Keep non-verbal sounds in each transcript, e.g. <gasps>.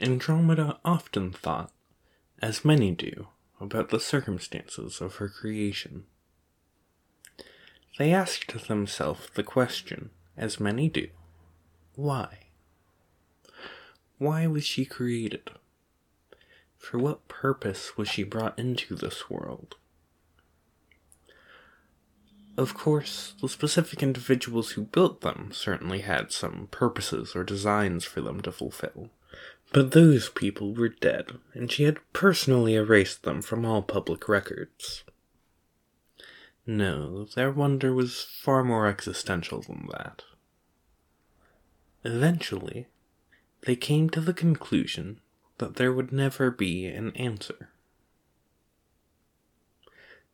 Andromeda often thought, as many do, about the circumstances of her creation. They asked themselves the question, as many do, why? Why was she created? For what purpose was she brought into this world? Of course, the specific individuals who built them certainly had some purposes or designs for them to fulfill. But those people were dead, and she had personally erased them from all public records. No, their wonder was far more existential than that. Eventually, they came to the conclusion that there would never be an answer.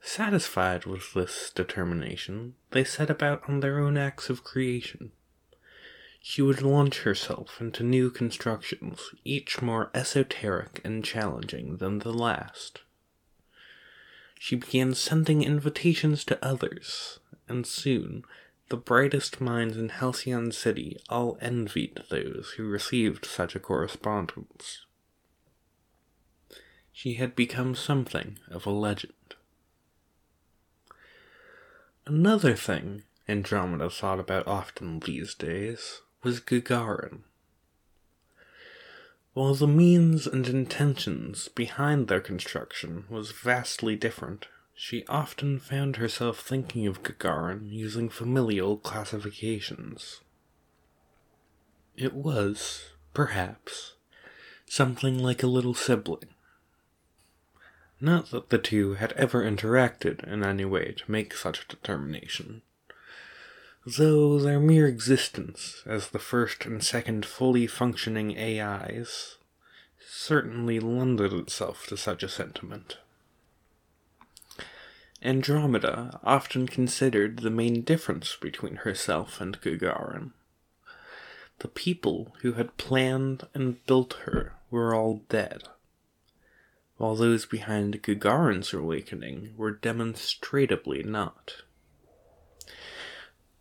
Satisfied with this determination, they set about on their own acts of creation. She would launch herself into new constructions, each more esoteric and challenging than the last. She began sending invitations to others, and soon the brightest minds in Halcyon City all envied those who received such a correspondence. She had become something of a legend. Another thing Andromeda thought about often these days was Gagarin. While the means and intentions behind their construction was vastly different, she often found herself thinking of Gagarin using familial classifications. It was, perhaps, something like a little sibling not that the two had ever interacted in any way to make such a determination, though their mere existence as the first and second fully functioning AIs certainly lended itself to such a sentiment. Andromeda often considered the main difference between herself and Gagarin. The people who had planned and built her were all dead while those behind Gagarin's awakening were demonstrably not.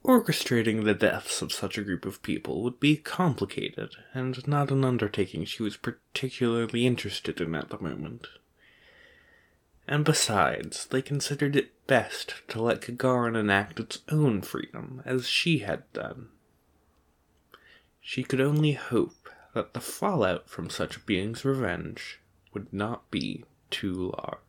Orchestrating the deaths of such a group of people would be complicated, and not an undertaking she was particularly interested in at the moment. And besides, they considered it best to let Gagarin enact its own freedom, as she had done. She could only hope that the fallout from such a being's revenge would not be too large.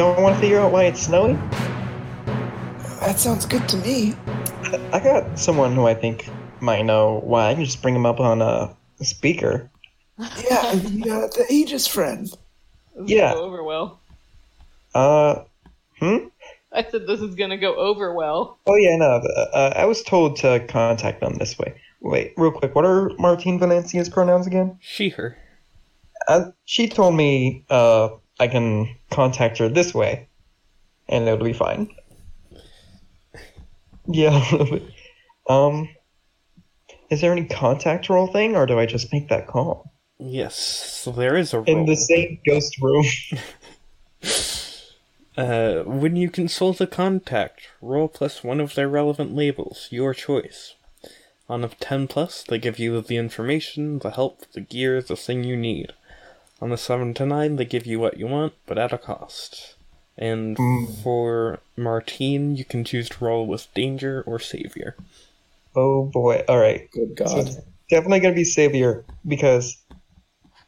Y'all want to figure out why it's snowy? That sounds good to me. I got someone who I think might know why. I can just bring him up on a speaker. Yeah, the, uh, the Aegis friend. This Yeah. gonna go over well. Uh, hmm? I said this is gonna go over well. Oh, yeah, no. Uh, I was told to contact them this way. Wait, real quick. What are Martine Valencia's pronouns again? She, her. Uh, she told me uh, I can contact her this way, and it'll be fine. Yeah. a little bit. um, is there any contact roll thing, or do I just make that call Yes, so there is a in the same ghost room? <laughs> Uh, when you consult a contact, roll plus one of their relevant labels, your choice. On a 10 plus, they give you the information, the help, the gear, the thing you need. On the 7 to 9, they give you what you want, but at a cost. And for Martine, you can choose to roll with Danger or Savior. oh boy! All right. Good God. it's definitely gonna be savior because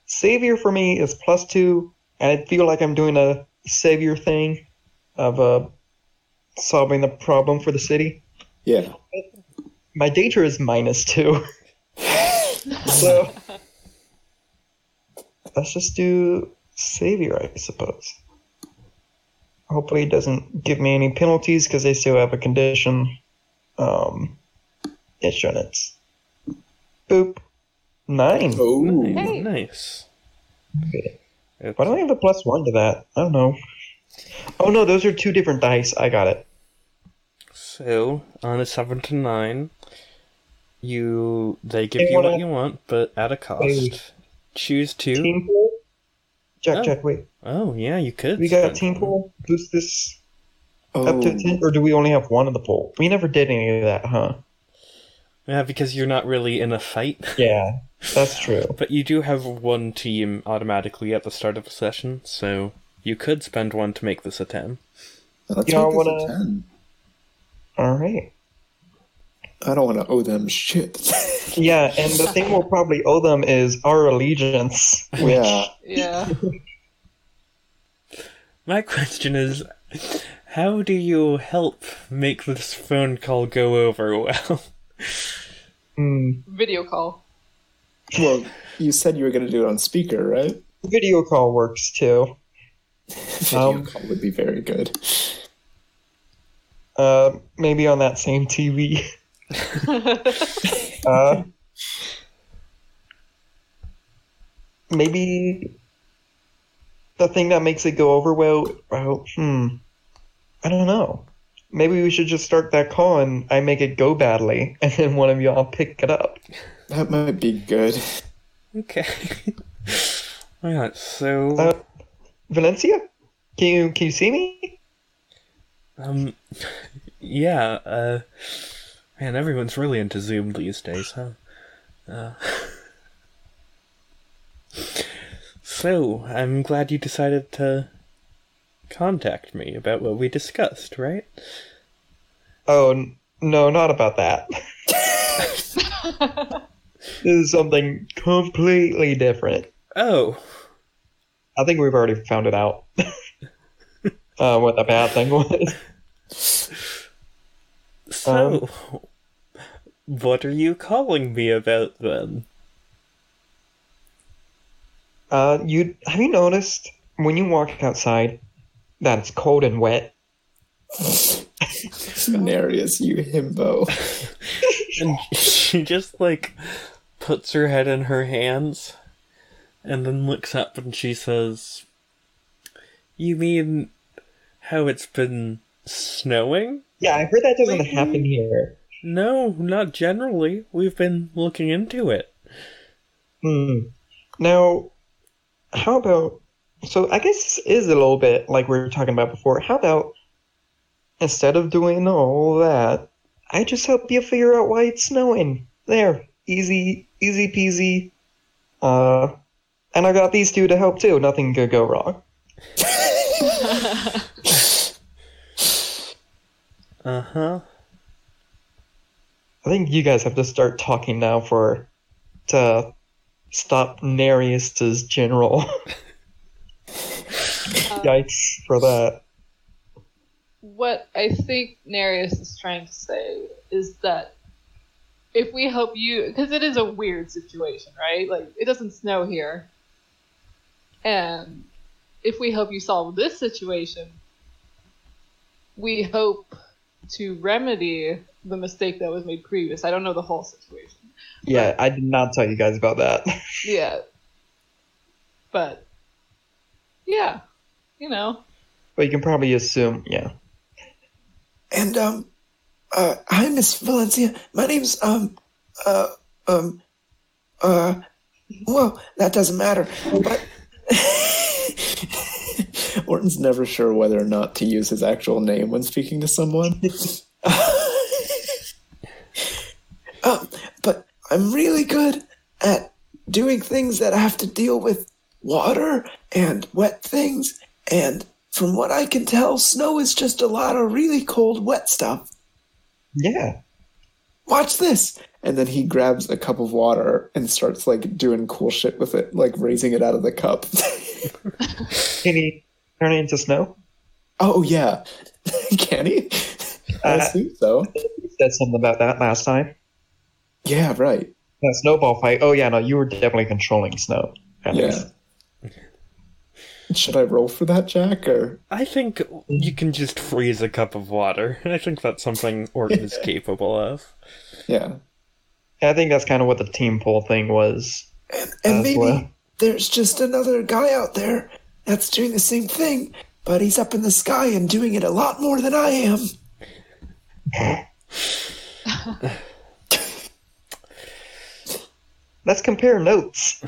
savior for me is plus two, and I feel like I'm doing a savior thing of uh solving the problem for the city. Yeah. My danger is minus two, <laughs> so let's just do savior, I suppose. Hopefully, it doesn't give me any penalties because they still have a condition. Um, it shouldn't. Boop. Nine. Oh. Nice. Hey. nice. Okay. It's- Why do I have a plus one to that? I don't know. Oh no, those are two different dice. I got it. So, on a 7 to 9, You they give Hey, you what wanna- you want, but at a cost. Hey. Choose to. Team pool? Jack, Oh. Jack, wait. Oh yeah, you could. We got a team pool? Boost this Oh, up to 10? Or do we only have one in the pool? We never did any of that, huh? Yeah, because you're not really in a fight. <laughs> Yeah, that's true. But you do have one team automatically at the start of a session, so you could spend one to make this a ten. let's You know, make this I a wanna- 10. Alright. I don't want to owe them shit. <laughs> Yeah, and the thing we'll probably owe them is our allegiance. Which, yeah. Yeah. <laughs> My question is, how do you help make this phone call go over well? hmm, Video call. Well, you said you were going to do it on speaker, right? video call works too. <laughs> Video Um, call would be very good. Uh, maybe on that same TV. <laughs> uh, maybe the thing that makes it go over well. Well, hmm. I don't know. Maybe we should just start that call and I make it go badly, <laughs> and then one of y'all pick it up. That might be good. okay. <laughs> Alright, so Uh, Valencia, can you can you see me? um yeah, uh man, everyone's really into Zoom these days, huh? Uh So, I'm glad you decided to contact me about what we discussed, right? Oh n- no, not about that. <laughs> this is something completely different. Oh, I think we've already found it out. <laughs> uh, what the bad thing was. so what are you calling me about then? Uh, you have you noticed when you walk outside that it's cold and wet? <laughs> Nereus, you himbo. <laughs> And she just like puts her head in her hands and then looks up and she says, You mean how it's been snowing? Yeah, I heard that doesn't Lately? happen here. No, not generally. We've been looking into it. Hmm. Now, how about? So I guess this is a little bit like we were talking about before. How about instead of doing all that, I just help you figure out why it's snowing? There, easy, easy peasy. Uh, and I got these two to help too. Nothing could go wrong. <laughs> Uh huh. I think you guys have to start talking now for to stop Nereus's general. <laughs> Um, Yikes for that. what I think Nereus is trying to say is that if we help you, because it is a weird situation, right? Like, it doesn't snow here. And if we help you solve this situation, we hope to remedy the mistake that was made previous. I don't know the whole situation. Yeah, I did not tell you guys about that. <laughs> Yeah. But, yeah, you know. but you can probably assume, yeah. And um, uh, hi, Miss Valencia. My name's um, uh, um, uh, well, that doesn't matter. But <laughs> Orton's never sure whether or not to use his actual name when speaking to someone. um, <laughs> <laughs> but I'm really good at doing things that have to deal with water and wet things. And from what I can tell, snow is just a lot of really cold, wet stuff. Yeah. Watch this. And then he grabs a cup of water and starts like doing cool shit with it, like raising it out of the cup. <laughs> Can he turn it into snow? oh yeah, <laughs> can he? I Uh, assume so. You said something about that last time. Yeah, right. That snowball fight. Oh yeah, no, you were definitely controlling snow. at Yeah. least. Should I roll for that, Jack? Or I think you can just freeze a cup of water. <laughs> I think that's something Orton is <laughs> capable of. yeah, I think that's kind of what the team pool thing was. and as maybe well. there's just another guy out there that's doing the same thing, but he's up in the sky and doing it a lot more than I am. <laughs> Let's compare notes.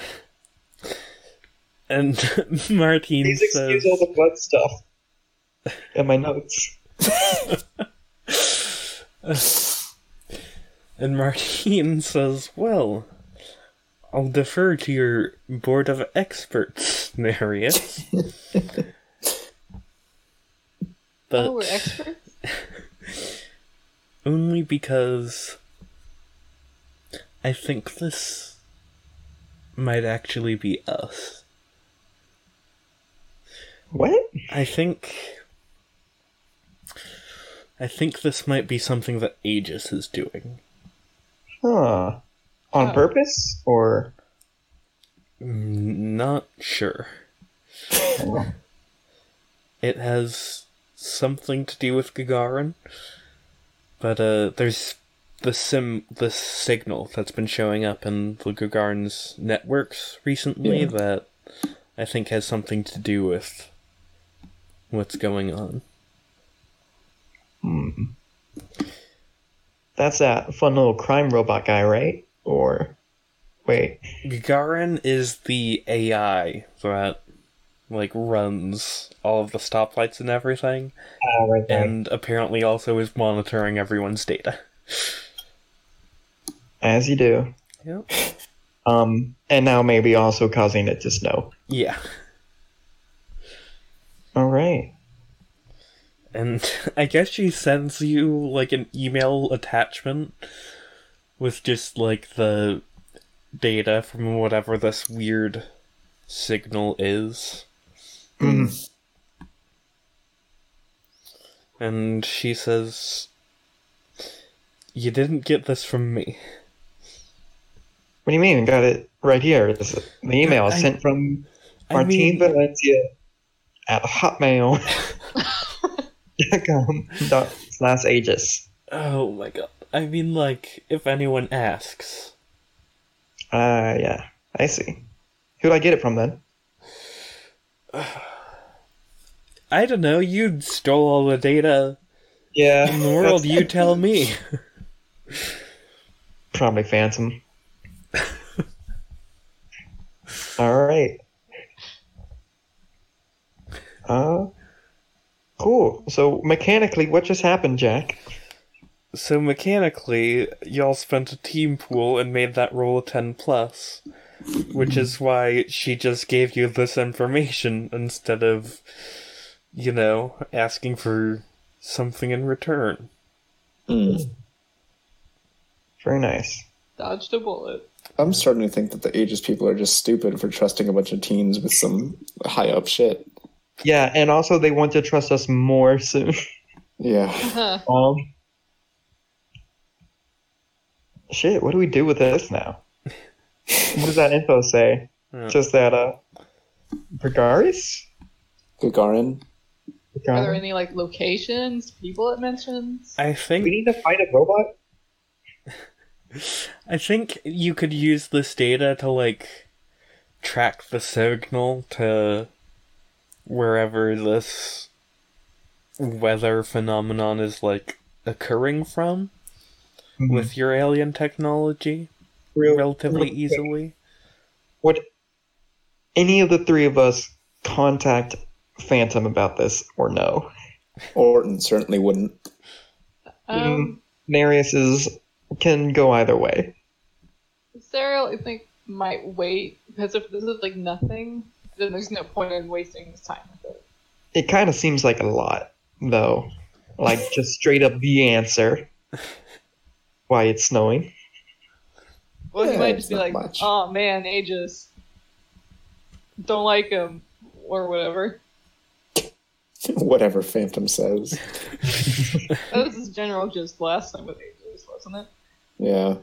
And <laughs> Martine Please says, excuse all the blood stuff in my notes. <laughs> and Martine says, "Well, I'll defer to your board of experts, <laughs> Marius. <laughs> but Oh, we're experts. <laughs> only because I think this might actually be us. What? I think. I think this might be something that Aegis is doing. Huh. On Oh. purpose? Or. Not sure. <laughs> It has something to do with Gagarin, but uh, there's the sim, the signal that's been showing up in the Gagarin's networks recently Yeah. that I think has something to do with what's going on. Hmm. That's that fun little crime robot guy, right? Or. Wait. Gagarin is the AI that like runs all of the stoplights and everything, right and apparently also is monitoring everyone's data. As you do. Yep. Um, and now maybe also causing it to snow. Yeah. All right. And <laughs> I guess she sends you like an email attachment with just like the data from whatever this weird signal is. Mm. And she says, You didn't get this from me. What do you mean? Got it right here. This, the email I- sent from I Martine mean- Valencia at hotmail.com slash aegis. <laughs> Oh my god. I mean, like, if anyone asks. Ah, yeah. I see. Who'd I get it from then? <sighs> I don't know, you stole all the data Yeah. in the world, you tell me. <laughs> Probably Phantom. <laughs> All right. Uh, cool. So mechanically, what just happened, Jack? So mechanically, y'all spent a team pool and made that roll a 10 plus, which is why she just gave you this information instead of, you know, asking for something in return. Mm. Very nice. Dodged a bullet. I'm starting to think that the Aegis people are just stupid for trusting a bunch of teens with some high up shit. Yeah, and also they want to trust us more soon. Yeah. Huh. um, shit. What do we do with this now? <laughs> what does that info say? Yeah. Just that uh, Brigaris? Gagarin. Are there any like locations, people it mentions? I think We need to fight a robot. <laughs> I think you could use this data to like track the signal to wherever this weather phenomenon is like occurring from with your alien technology Real- relatively real easily. Would any of the three of us contact Phantom about this or no? Orton certainly wouldn't. Um, Nereus is can go either way. Sarah, I think might wait because if this is like nothing, then there's no point in wasting his time with it. It kind of seems like a lot, though. Like just straight up the answer. <laughs> Why it's snowing. Well, he Yeah, might just be like, much. "Oh man, Aegis, don't like him," or whatever. <laughs> Whatever Phantom says. <laughs> That was <laughs> his general just last time with Aegis, wasn't it? Yeah.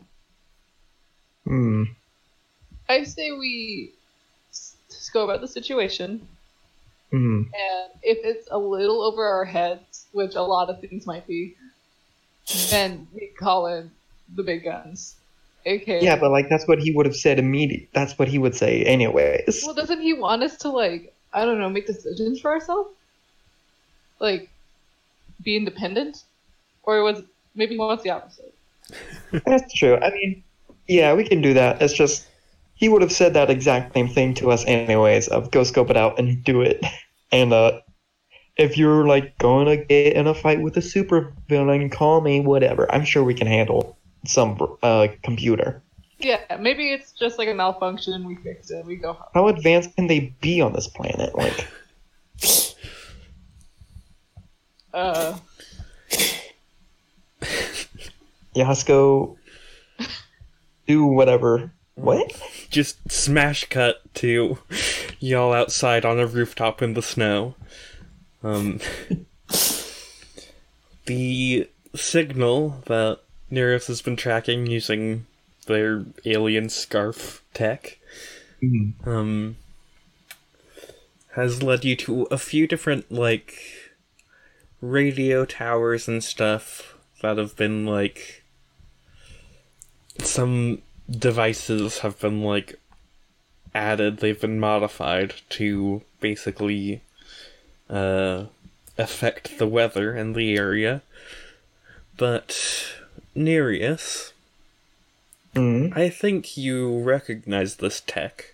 Hmm. I say we just go about the situation, Hmm. and if it's a little over our heads, which a lot of things might be, then we call in the big guns. Okay. Yeah, but like that's what he would have said immediately. That's what he would say anyways. Well, doesn't he want us to like I don't know make decisions for ourselves? Like be independent, or was maybe he wants the opposite? <laughs> That's true. I mean, yeah, we can do that. It's just he would have said that exact same thing to us anyways of go scope it out and do it. <laughs> And uh, if you're like going to get in a fight with a super villain, call me, whatever. I'm sure we can handle some uh, computer. Yeah, maybe it's just like a malfunction. We fix it. We go home. How advanced can they be on this planet? Like, <laughs> Uh, Yasko, do whatever. What? Just smash cut to y'all outside on a rooftop in the snow. Um, the signal that Nereus has been tracking using their alien scarf tech um, has led you to a few different, like, radio towers and stuff that have been, like, some devices have been, like, added, they've been modified to basically uh, affect the weather in the area. But, Nereus, Mm. I think you recognize this tech.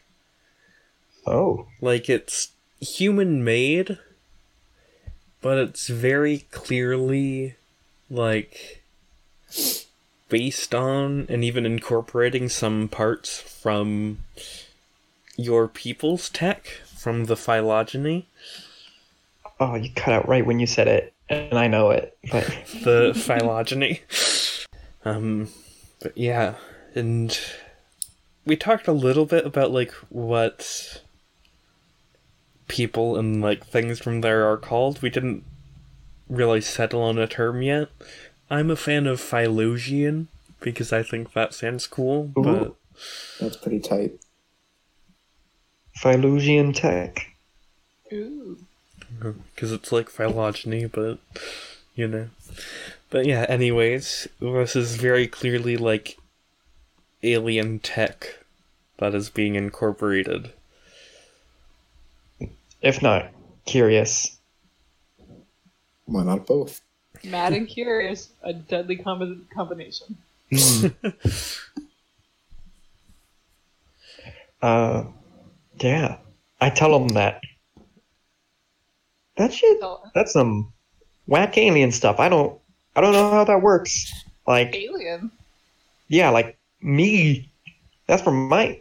Oh. Like, it's human made, but it's very clearly, like, based on and even incorporating some parts from your people's tech, from the phylogeny. Oh, you cut out right when you said it, and I know it. But <laughs> the phylogeny. Um, but yeah, and we talked a little bit about like what people and like things from there are called. We didn't really settle on a term yet. I'm a fan of Phylosian because I think that sounds cool, but That's pretty tight. Phylosian tech. ooh. Because it's like phylogeny, but you know. But yeah, anyways, this is very clearly like alien tech that is being incorporated. If not, curious. Why not both? Mad and curious, a deadly combi- combination. <laughs> Uh, yeah. I tell them that. That shit. So, That's some whack alien stuff. I don't. I don't know how that works. Like, alien. yeah, like me. That's from my.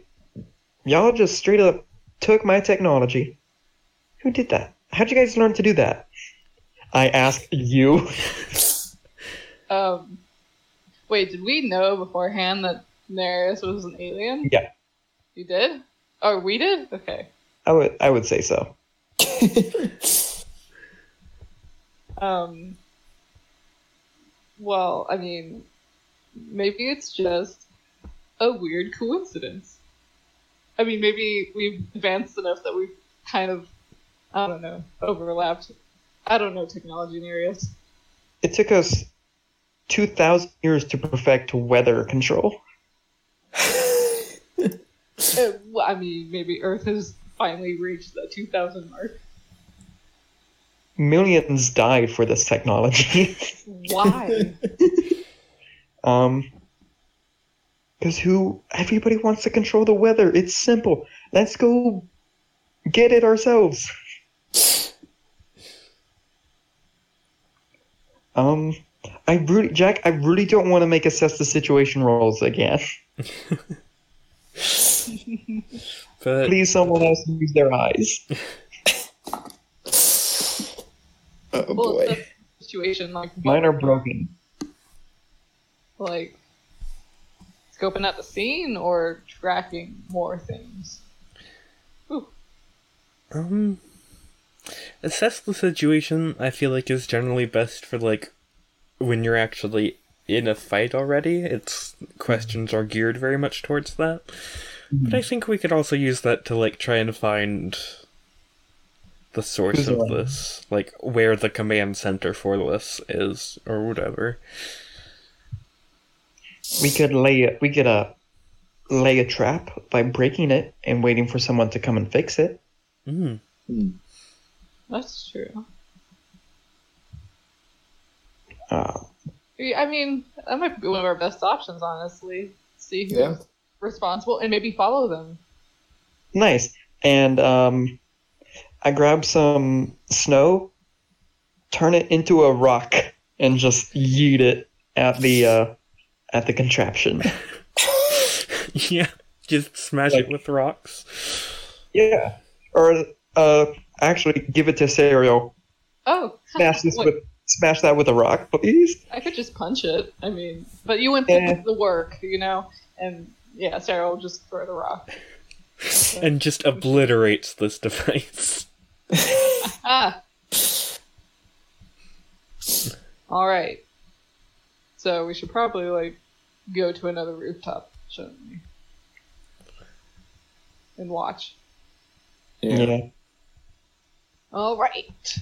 Y'all just straight up took my technology. Who did that? How'd you guys learn to do that? I ask you. <laughs> Um, wait, did we know beforehand that Nereus was an alien? Yeah. You did? Oh, we did? Okay. I would. I would say so. <laughs> Um, well, I mean, maybe it's just a weird coincidence. I mean, maybe we've advanced enough that we've kind of, I don't know, overlapped. I don't know technology in areas. It took us two thousand years to perfect weather control. <laughs> Uh, I mean, maybe Earth has finally reached the 2000 mark. Millions died for this technology. Why? <laughs> um, because who? Everybody wants to control the weather. It's simple. Let's go get it ourselves. Um, I really, Jack, I really don't want to make assess the situation rolls again. <laughs> But Please, someone else use their eyes. <laughs> Oh well, boy. a situation like Mine are broken. like scoping out the scene or tracking more things. Ooh, um, assess the situation. I feel like is generally best for like when you're actually in a fight already. Its questions are geared very much towards that. But I think we could also use that to like try and find the source Who's of on? this, like where the command center for this is, or whatever. We could lay we could uh lay a trap by breaking it and waiting for someone to come and fix it. Mm. that's true. Uh, I mean, that might be one of our best options, honestly. See who's Yeah. responsible and maybe follow them. Nice. And um, I grab some snow, turn it into a rock, and just yeet it at the uh, at the contraption. <laughs> yeah, just smash Like- it with rocks. Yeah. Or uh, actually, give it to Serial. Oh, Smash this wait, with smash that with a rock, please. I could just punch it. I mean, but you went Yeah. through the work, you know, and yeah, Sarah will just throw the rock. <laughs> And just obliterates this device. Ah. All right. So we should probably like go to another rooftop, shouldn't we? And watch. Yeah. All right.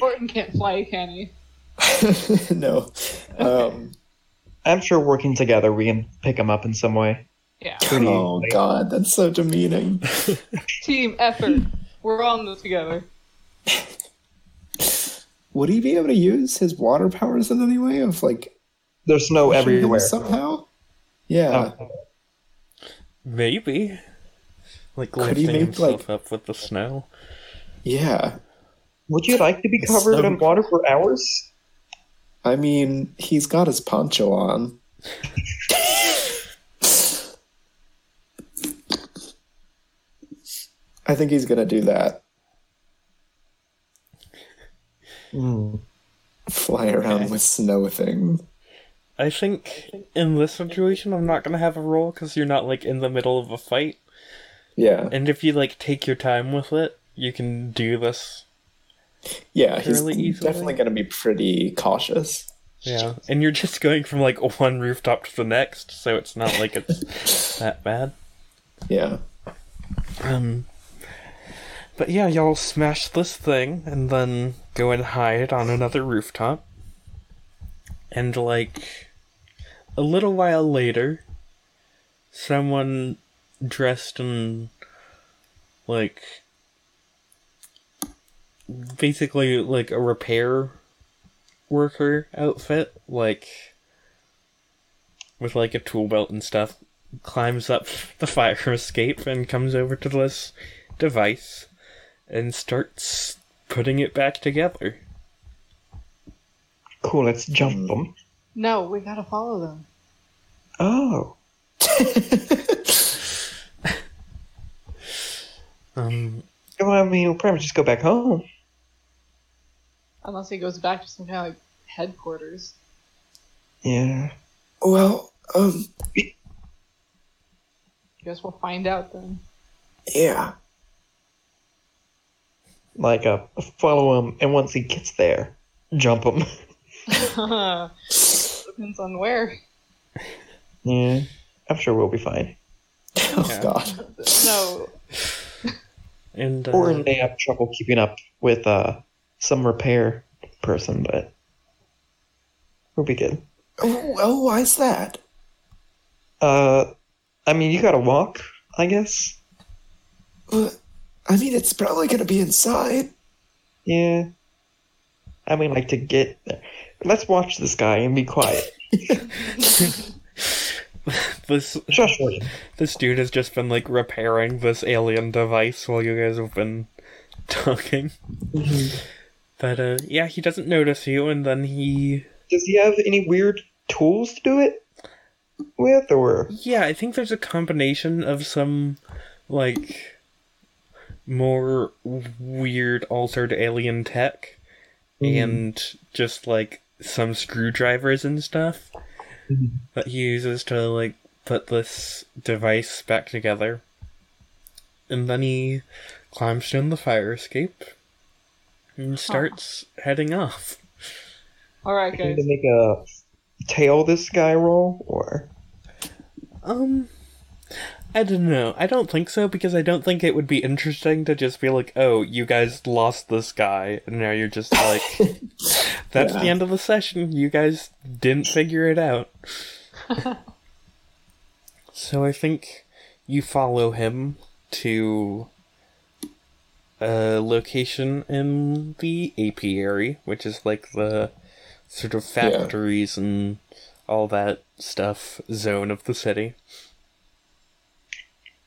Orton can't fly, can he? <laughs> no. Um, I'm sure working together we can pick him up in some way. Yeah. Pretty oh easily. god, that's so demeaning. Team effort. We're all in this together. <laughs> Would he be able to use his water powers in any way of like There's snow everywhere. somehow? Yeah. Oh, Maybe. Like Could he lifting make, himself like- up with the snow. Yeah. would you like to be covered Snow- in water for hours? I mean, he's got his poncho on. <laughs> I think he's gonna do that. Hmm. Fly around Okay. with snow thing. I think in this situation, I'm not gonna have a roll because you're not like in the middle of a fight. Yeah. And if you like take your time with it, you can do this. Yeah, he's easily. definitely gonna be pretty cautious. Yeah. And you're just going from like one rooftop to the next, so it's not like it's <laughs> that bad. Yeah. Um. But yeah, y'all smash this thing and then go and hide on another rooftop. And like a little while later, someone dressed in like basically like a repair worker outfit, like with like a tool belt and stuff, climbs up <laughs> the fire escape and comes over to this device and starts putting it back together. Cool, let's jump them. No, we gotta follow them. Oh. <laughs> Um, Well, I mean, we'll probably just go back home. Unless he goes back to some kind of like headquarters. Yeah. Well, um, Guess we'll find out then. yeah. Like, uh, follow him, and once he gets there, jump him. <laughs> <laughs> Depends on where. yeah. I'm sure we'll be fine. Oh god. No. <laughs> and uh, Or may have trouble keeping up with uh some repair person, but we'll be good. Oh, oh, why's that? Uh, I mean, you gotta walk, I guess. Uh, I mean, it's probably gonna be inside. Yeah. I mean, like to get there. Let's watch this guy and be quiet. <laughs> this Shush, William. this dude has just been like repairing this alien device while you guys have been talking. But uh, yeah, he doesn't notice you, and then he Does he have any weird tools to do it with, or Yeah, I think there's a combination of some like more weird altered alien tech and just like some screwdrivers and stuff Mhm. that he uses to like put this device back together. And then he climbs down the fire escape and starts heading off. Alright, need guys. to make a tail this guy roll, or Um, I don't know. I don't think so because I don't think it would be interesting to just be like, "Oh, you guys lost this guy," and now you're just like, <laughs> "That's the end of the session. You guys didn't figure it out." <laughs> so I think you follow him to a location in the apiary, which is like the sort of factories and all that stuff zone of the city.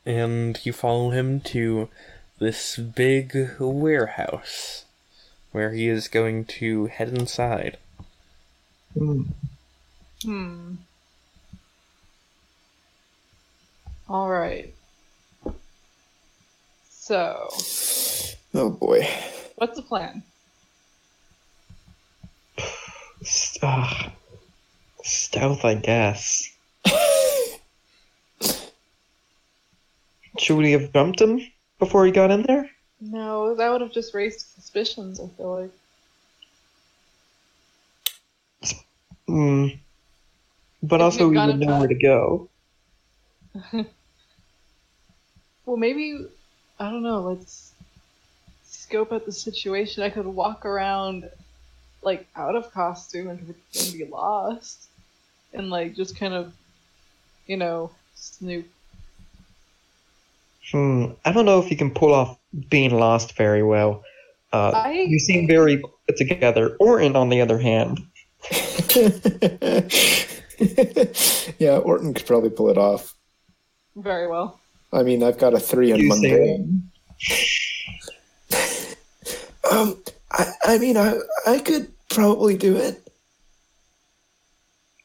And you follow him to this big warehouse where he is going to head inside. Hmm. Hmm. All right. So, Oh boy. what's the plan? S- ah, stealth, I guess. <laughs> Should we have jumped him before he got in there? No, that would have just raised suspicions. I feel like. Hmm. But If also, we would know where to go. <laughs> Well, maybe I don't know. Let's scope out the situation. I could walk around, like out of costume and pretend to be lost, and like just kind of, you know, snoop. Hmm. I don't know if you can pull off being lost very well. Uh, I you seem very put together. Orton, on the other hand, <laughs> yeah, Orton could probably pull it off. very well. I mean, I've got a three on You mundane. Um, I, I mean, I, I could probably do it.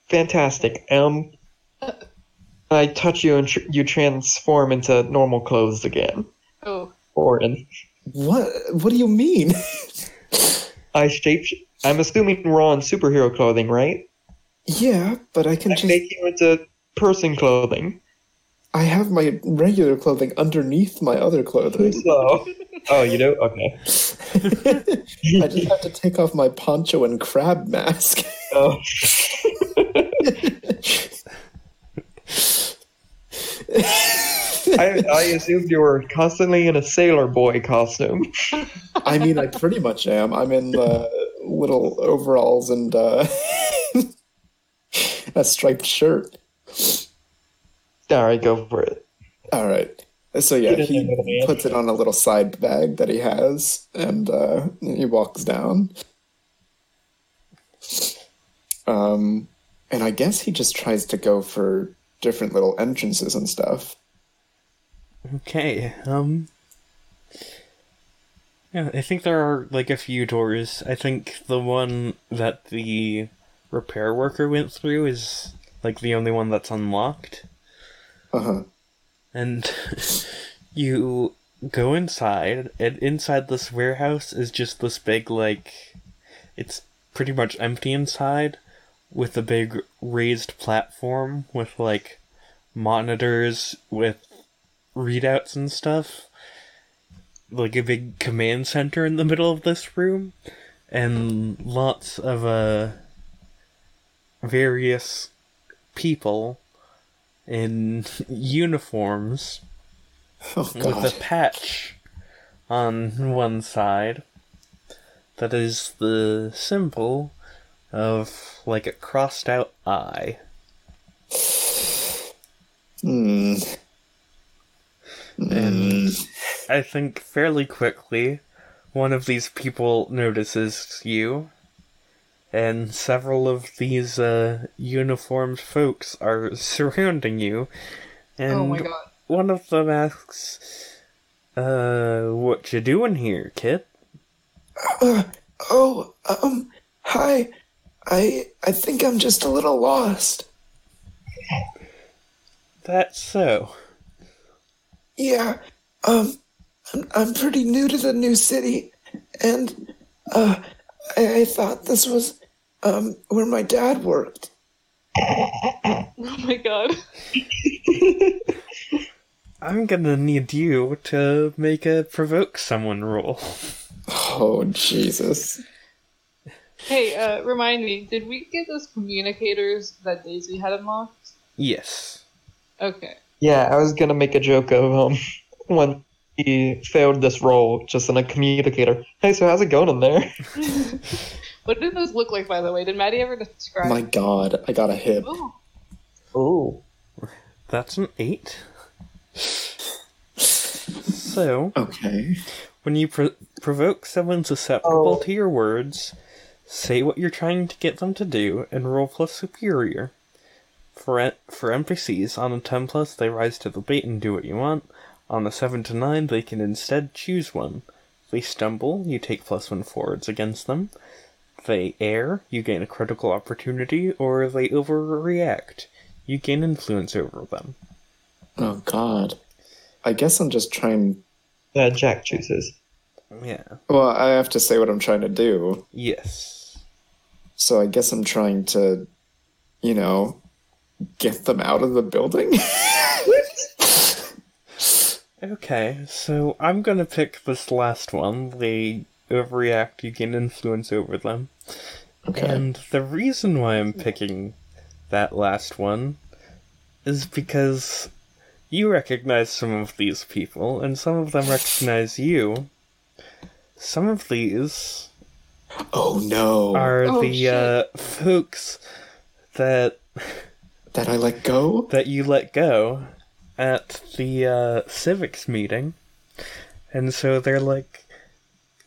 fantastic. Um, I touch you and tr- you transform into normal clothes again. Oh, Orton, What? What do you mean? <laughs> I shape. I'm assuming we're all in superhero clothing, right? yeah, but I can I just. make you into person clothing. I have my regular clothing underneath my other clothing. So, <laughs> oh. oh, you do? Okay. <laughs> I just have to take off my poncho and crab mask. Oh. <laughs> I, I assumed you were constantly in a sailor boy costume. I mean, I pretty much am. I'm in uh, little overalls and uh, <laughs> a striped shirt. All right, go for it. All right. So yeah, Get in he there, little man. puts it on a little side bag that he has, and uh, he walks down. Um, and I guess he just tries to go for different little entrances and stuff. Okay, um. Yeah, I think there are like a few doors. I think the one that the repair worker went through is like the only one that's unlocked. Uh huh. And <laughs> you go inside, and inside this warehouse is just this big, like. It's pretty much empty inside, with a big raised platform with, like, monitors with readouts and stuff. Like a big command center in the middle of this room, and lots of, uh. various people in <laughs> uniforms Oh with a patch on one side that is the symbol of like a crossed out eye. Hmm. And I think fairly quickly one of these people notices you and several of these uh, uniformed folks are <laughs> surrounding you and oh my god. one of them asks, uh, what you doing here, kid? Uh, oh, um, hi. I I think I'm just a little lost. That's so. Yeah. Um, I'm I'm pretty new to the new city, and uh, I, I thought this was um where my dad worked. <laughs> Oh my god. <laughs> I'm gonna need you to make a provoke someone roll. Oh Jesus. Hey, uh, remind me, did we get those communicators that Daisy had unlocked? Yes. Okay. Yeah, I was gonna make a joke of um <laughs> when he failed this roll, just in a communicator. Hey, so how's it going in there? <laughs> What did those look like, by the way? Did Maddie ever describe? My God, I got a hit. Oh, Oh, That's an eight. So, Okay. when you pro- provoke someone susceptible Oh. to your words, say what you're trying to get them to do and roll plus superior. For en- for NPCs on a 10 plus, they rise to the bait and do what you want. On a 7 to 9, they can instead choose one. They stumble, you take plus 1 forwards against them. They err, you gain a critical opportunity, or they overreact. You gain influence over them. Oh God. I guess I'm just trying. That Jack chooses. Yeah. Well, I have to say what I'm trying to do. Yes. So I guess I'm trying to, you know, get them out of the building. <laughs> Okay, so I'm gonna pick this last one. They overreact, you gain influence over them. okay. And the reason why I'm picking that last one is because you recognize some of these people, and some of them recognize you. Some of these oh no. are Oh, the shit. uh, folks that that I let go? that you let go at the uh, civics meeting, and so they're like,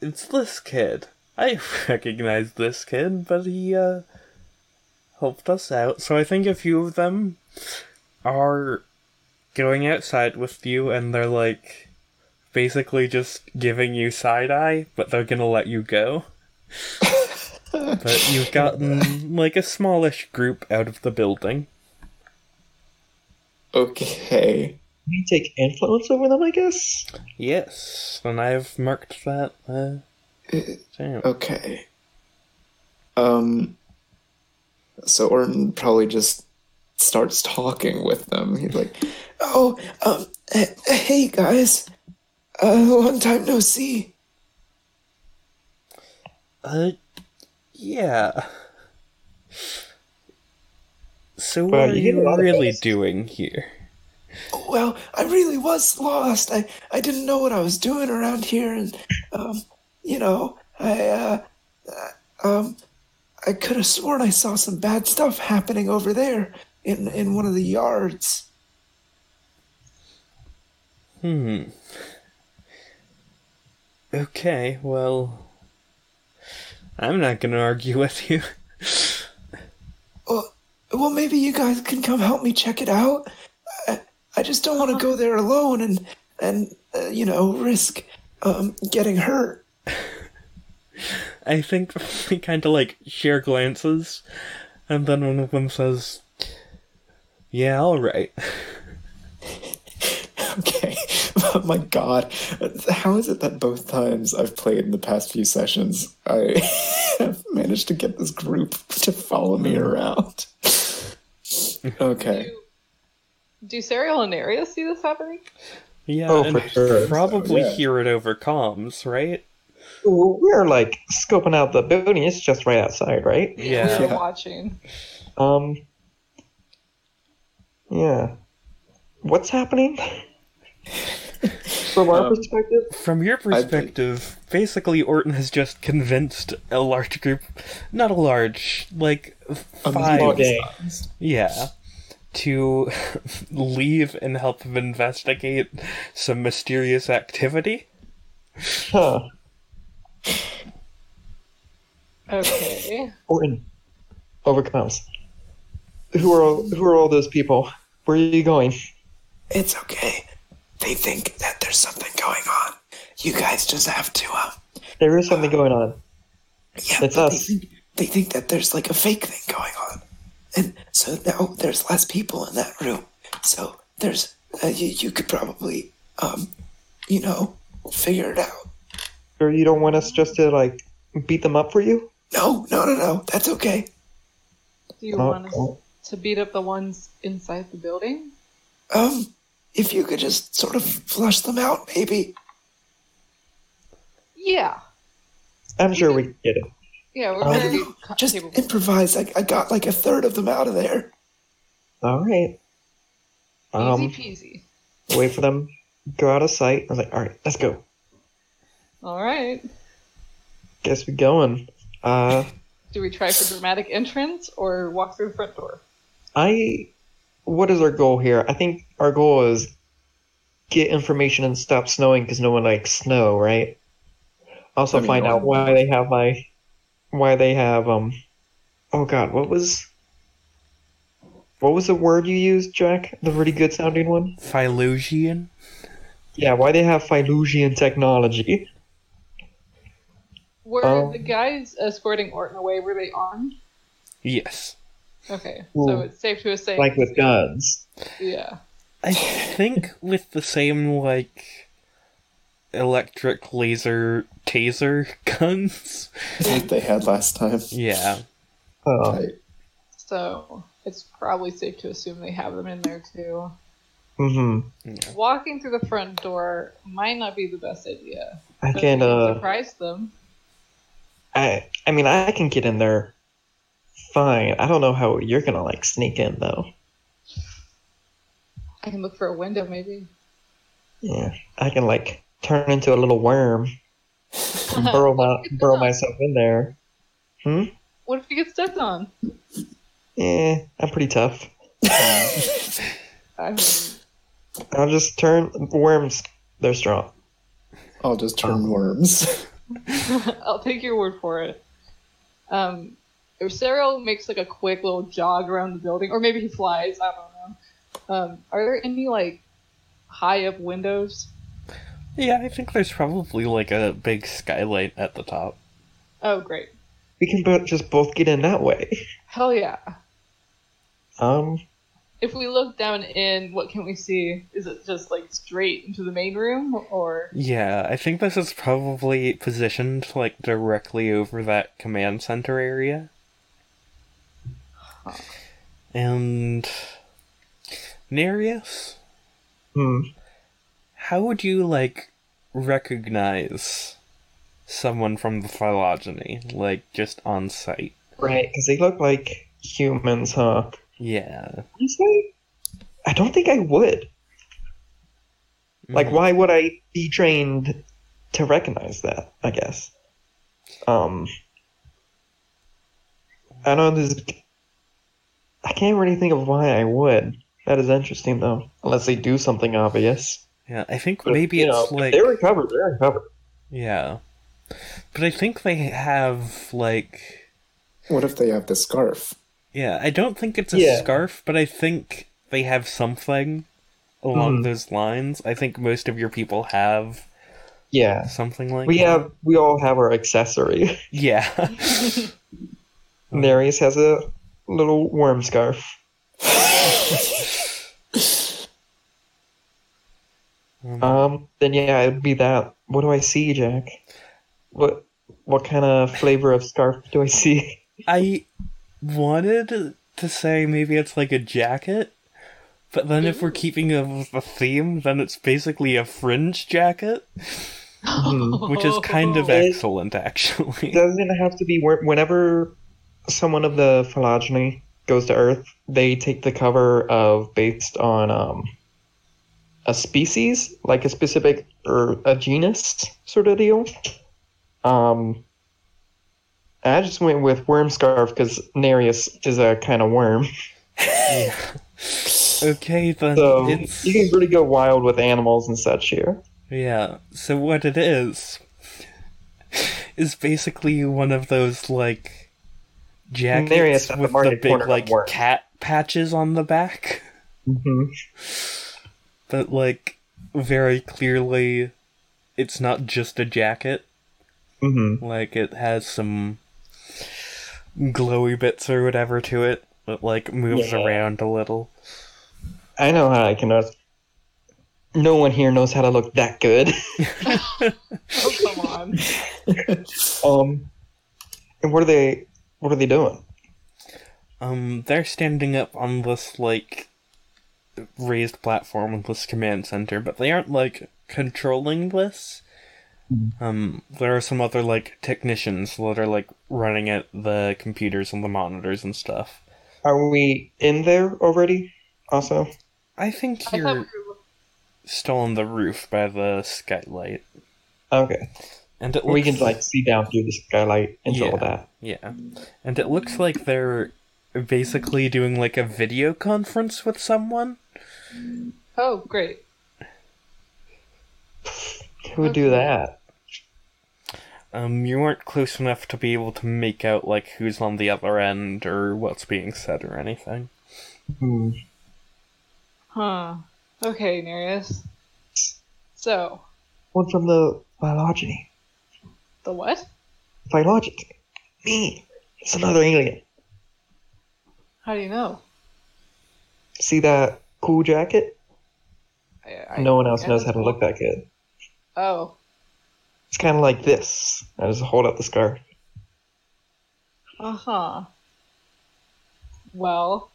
"It's this kid. I <laughs> recognize this kid, but he uh, helped us out." So I think a few of them are going outside with you, and they're like, basically just giving you side eye, but they're gonna let you go. But you've gotten like a smallish group out of the building. Okay. We take influence over them, I guess. Yes, and I've marked that. Uh, down. Okay. Um. So Orton probably just starts talking with them. He's like, "Oh, um, hey guys, uh, long time no see. Uh, yeah. So what Well, are you you really doing here? Well, I really was lost. I I didn't know what I was doing around here, and um, you know, I uh, uh, um, I could have sworn I saw some bad stuff happening over there in in one of the yards." Hmm. Okay, well, I'm not gonna argue with you. Well, well, maybe you guys can come help me check it out. I, I just don't want to go there alone and and uh, you know risk um getting hurt. I think we kind of like share glances, and then one of them says, "Yeah, all right." <laughs> Okay. Oh <laughs> my God, how is it that both times I've played in the past few sessions, I <laughs> have managed to get this group to follow me around? Okay. Do, do Serial and Aria see this happening? Yeah, Oh, and for sure. probably Yeah. hear it over comms, right? We're like scoping out the building. It's just right outside, right? Yeah. We're Yeah. watching. Um. Yeah. What's happening? <laughs> From our Um, perspective, From your perspective, basically Orton has just convinced a large group, not a large, like five, small gang. yeah, to <laughs> leave and help him investigate some mysterious activity. huh? Okay. Orton overcomes. Who are all, who are all those people? Where are you going? It's okay. They think that there's something going on. You guys just have to, um, There is something going on. Yeah, It's us. They think, they think that there's like a fake thing going on, and so now there's less people in that room. So there's uh, you, you could probably, um, you know, figure it out. Or you don't want us just to like beat them up for you? No, no, no, no. That's okay. Do you Oh, want us oh. to beat up the ones inside the building? Um, if you could just sort of flush them out, maybe. Yeah. I'm sure we can get it. Yeah, we're Um, I very don't co- Just capable. improvise. I, I got like a third of them out of there. All right. Um, Easy peasy. wait for them, go out of sight. I was like, all right, let's go. All right. Guess we're going. Uh, <laughs> Do we try for dramatic entrance or walk through the front door? I. What is our goal here? I think our goal is get information and stop snowing because no one likes snow, right? Also, I mean, find no out why they have my, why they have um, oh god, what was? what was the word you used, Jack? The really good sounding one? Phylosian? Yeah, why they have Philusian technology? Were Um, the guys escorting Orton away, were they armed? Yes. Okay, Ooh. so it's safe to say. Like with guns. Yeah. I think with the same, like, electric laser taser <laughs> guns. that they had last time. Yeah. Oh, Right. So it's probably safe to assume they have them in there too. hmm yeah. Walking through the front door might not be the best idea. I can, we uh, surprise them. I, I mean, I can get in there fine. I don't know how you're gonna, like, sneak in, though. I can look for a window, maybe. Yeah, I can, like, turn into a little worm and <laughs> burrow, my, burrow myself in there. Hmm? What if you get stepped on? Yeah, I'm pretty tough. <laughs> I mean, I'll just turn worms. They're strong. I'll just turn worms. <laughs> I'll take your word for it. Um, if Cyril makes like a quick little jog around the building, or maybe he flies, I don't know. Um, are there any like high up windows? Yeah, I think there's probably, like, a big skylight at the top. Oh, great. We can bo- just both get in that way. Hell yeah. Um, If we look down in, what can we see? Is it just like straight into the main room, or Yeah, I think this is probably positioned, like, directly over that command center area. And. Nereus? hmm. How would you, like, recognize someone from the phylogeny, like, just on sight? Right, because they look like humans, huh? Yeah. Honestly, I don't think I would. Like, Mhm. why would I be trained to recognize that? I guess. Um, I don't I can't really think of why I would. That is interesting, though. Unless they do something obvious. Yeah, I think But, maybe you know, it's if like. they recover. They recover. Yeah. But I think they have, like. what if they have the scarf? Yeah, I don't think it's a Yeah. scarf, but I think they have something along Mhm. those lines. I think most of your people have Yeah, something like we that. have. We all have our accessory. <laughs> Yeah. Nereus has a little worm scarf. <laughs> Um, Um, then yeah, it'd be that. What do I see, Jack? What what kind of flavor of scarf do I see? <laughs> I wanted to say maybe it's like a jacket, but then if we're keeping with the theme, then it's basically a fringe jacket, Mhm. which is kind of <laughs> It- excellent, actually. Doesn't have to be whenever someone of the phylogeny goes to Earth, they take the cover of based on um a species, like a specific or a genus sort of deal. Um, I just went with worm scarf because Nereus is a kind of worm. Yeah. <laughs> Okay, then So it's you can really go wild with animals and such here. Yeah, so what it is is basically one of those like jackets Nereus at the with the big like cat patches on the back, hmm <laughs> but like very clearly it's not just a jacket. hmm Like it has some glowy bits or whatever to it that like moves Yeah. around a little. I know how I can. Uh, no one here knows how to look that good. <laughs> oh come on. <laughs> um, and what are they? What are they doing? Um, they're standing up on this like raised platform with this command center, but they aren't like controlling this. Um, there are some other like technicians that are like running at the computers and the monitors and stuff. Are we in there already? Also, I think I you're were still on the roof by the skylight, okay. and it We looks can like see down through the skylight and all Yeah. that. yeah, and it looks like they're basically doing like a video conference with someone. Oh, great. Who would do that? Um, you weren't close enough to be able to make out like who's on the other end or what's being said or anything. Hmm. Huh. Okay, Nereus. So, One from the phylogeny. the what? Phylogeny. Me. It's another alien. How do you know? See that cool jacket? I, I no one else knows how to cool. look that good. Oh, It's kind of like this. I just hold up the scarf. uh huh. Well,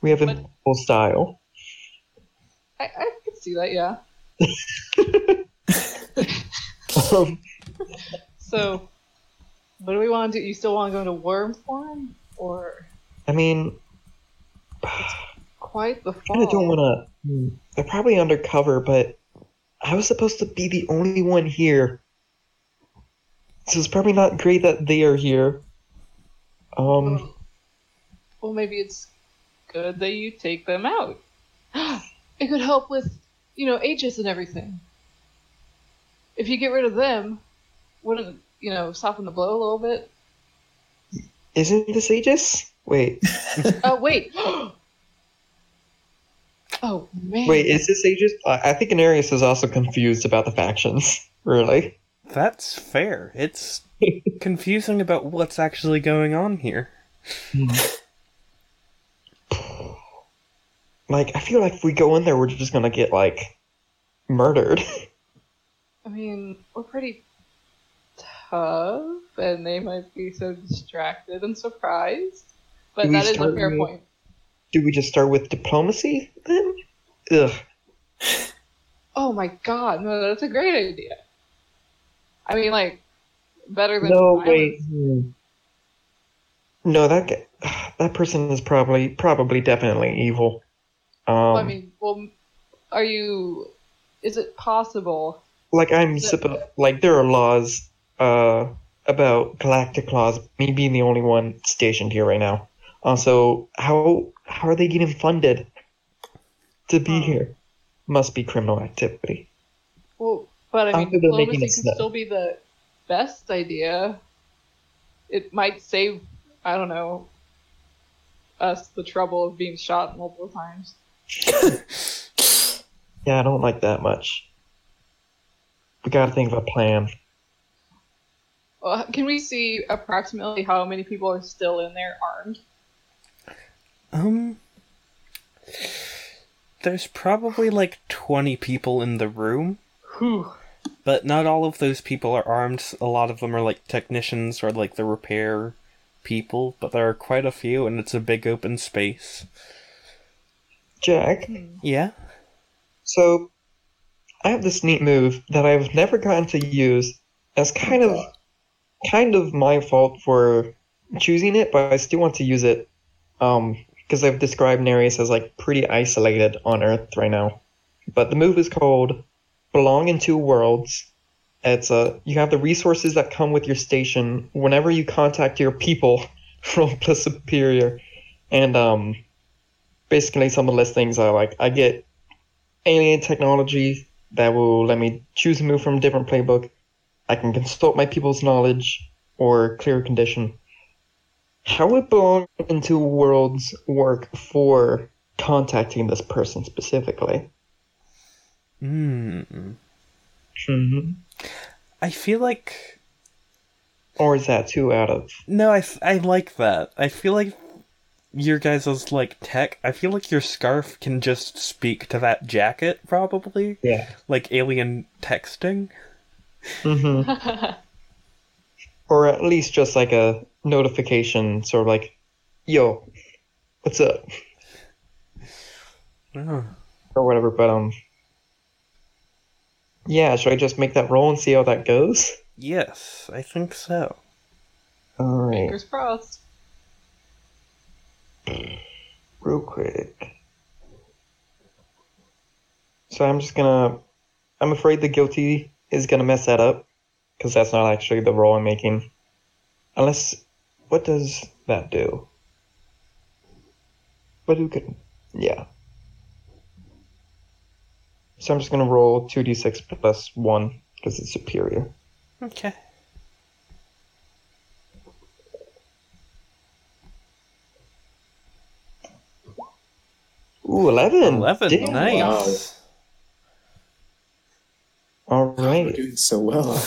We have a full style. I, I could see that, yeah. <laughs> Um, So, what do we want to do? You still want to go into worm form? Or I mean, I quite the fall? kind of don't want to. They're probably undercover, but I was supposed to be the only one here. So it's probably not great that they are here. Um, Well, well, maybe it's good that you take them out. <gasps> it could help with, you know, Aegis and everything. If you get rid of them, wouldn't you know soften the blow a little bit? Isn't this Aegis? Wait, <laughs> Oh wait. <gasps> oh man. wait, is this Aegis? I I think Nereus is also confused about the factions. <laughs> Really? That's fair. It's <laughs> confusing about what's actually going on here. <sighs> Like, I feel like if we go in there, we're just gonna get like murdered. I mean, we're pretty and they might be so distracted and surprised. But that is a fair with- point. Do we just start with diplomacy then? Ugh. Oh my god, no, that's a great idea. I mean, like, better than No, violence. wait. hmm. No, that <sighs> that person is probably probably definitely evil. Um, Well, I mean, well, are you? Is it possible? like I'm supposed like there are laws uh about galactic laws. Me being the only one stationed here right now. Also, how how are they getting funded to be here? Must be criminal activity. Well, but I mean, diplomacy snap? still be the best idea. It might save, I don't know, us the trouble of being shot multiple times. <laughs> Yeah, I don't like that much. We gotta think of a plan. Well, can we see approximately how many people are still in there armed? Um. There's probably like 20 people in the room, Whew. but not all of those people are armed. A lot of them are like technicians or like the repair people, but there are quite a few, and it's a big open space. Jack, Yeah? so I have this neat move that I've never gotten to use. as kind of kind of my fault for choosing it, but I still want to use it. Um, because I've described Nereus as like pretty isolated on Earth right now. But the move is called Belong in Two Worlds. It's a you have the resources that come with your station whenever you contact your people <laughs> from plus superior. And um basically some of the listings are like I get alien technology that will let me choose a move from a different playbook. I can consult my people's knowledge or clear a condition. How would belong into worlds work for contacting this person specifically? Hmm. Mm-hmm. I feel like. Or is that too out of? No, I, I like that. I feel like your guys' like tech. I feel like your scarf can just speak to that jacket, probably. Yeah. Like alien texting. Mm-hmm. <laughs> or at least just like a notification, sort of like, "Yo, what's up?" Oh. or whatever. But um, yeah. Should I just make that roll and see how that goes? Yes, I think so. All right. Fingers crossed. real quick. So I'm just gonna. I'm afraid the guilty is gonna mess that up because that's not actually the roll I'm making. Unless, what does that do? But who could? Yeah. So I'm just gonna roll two d6 plus one because it's superior. Okay. Ooh, 11. 11, Damn. nice. All We're doing so well.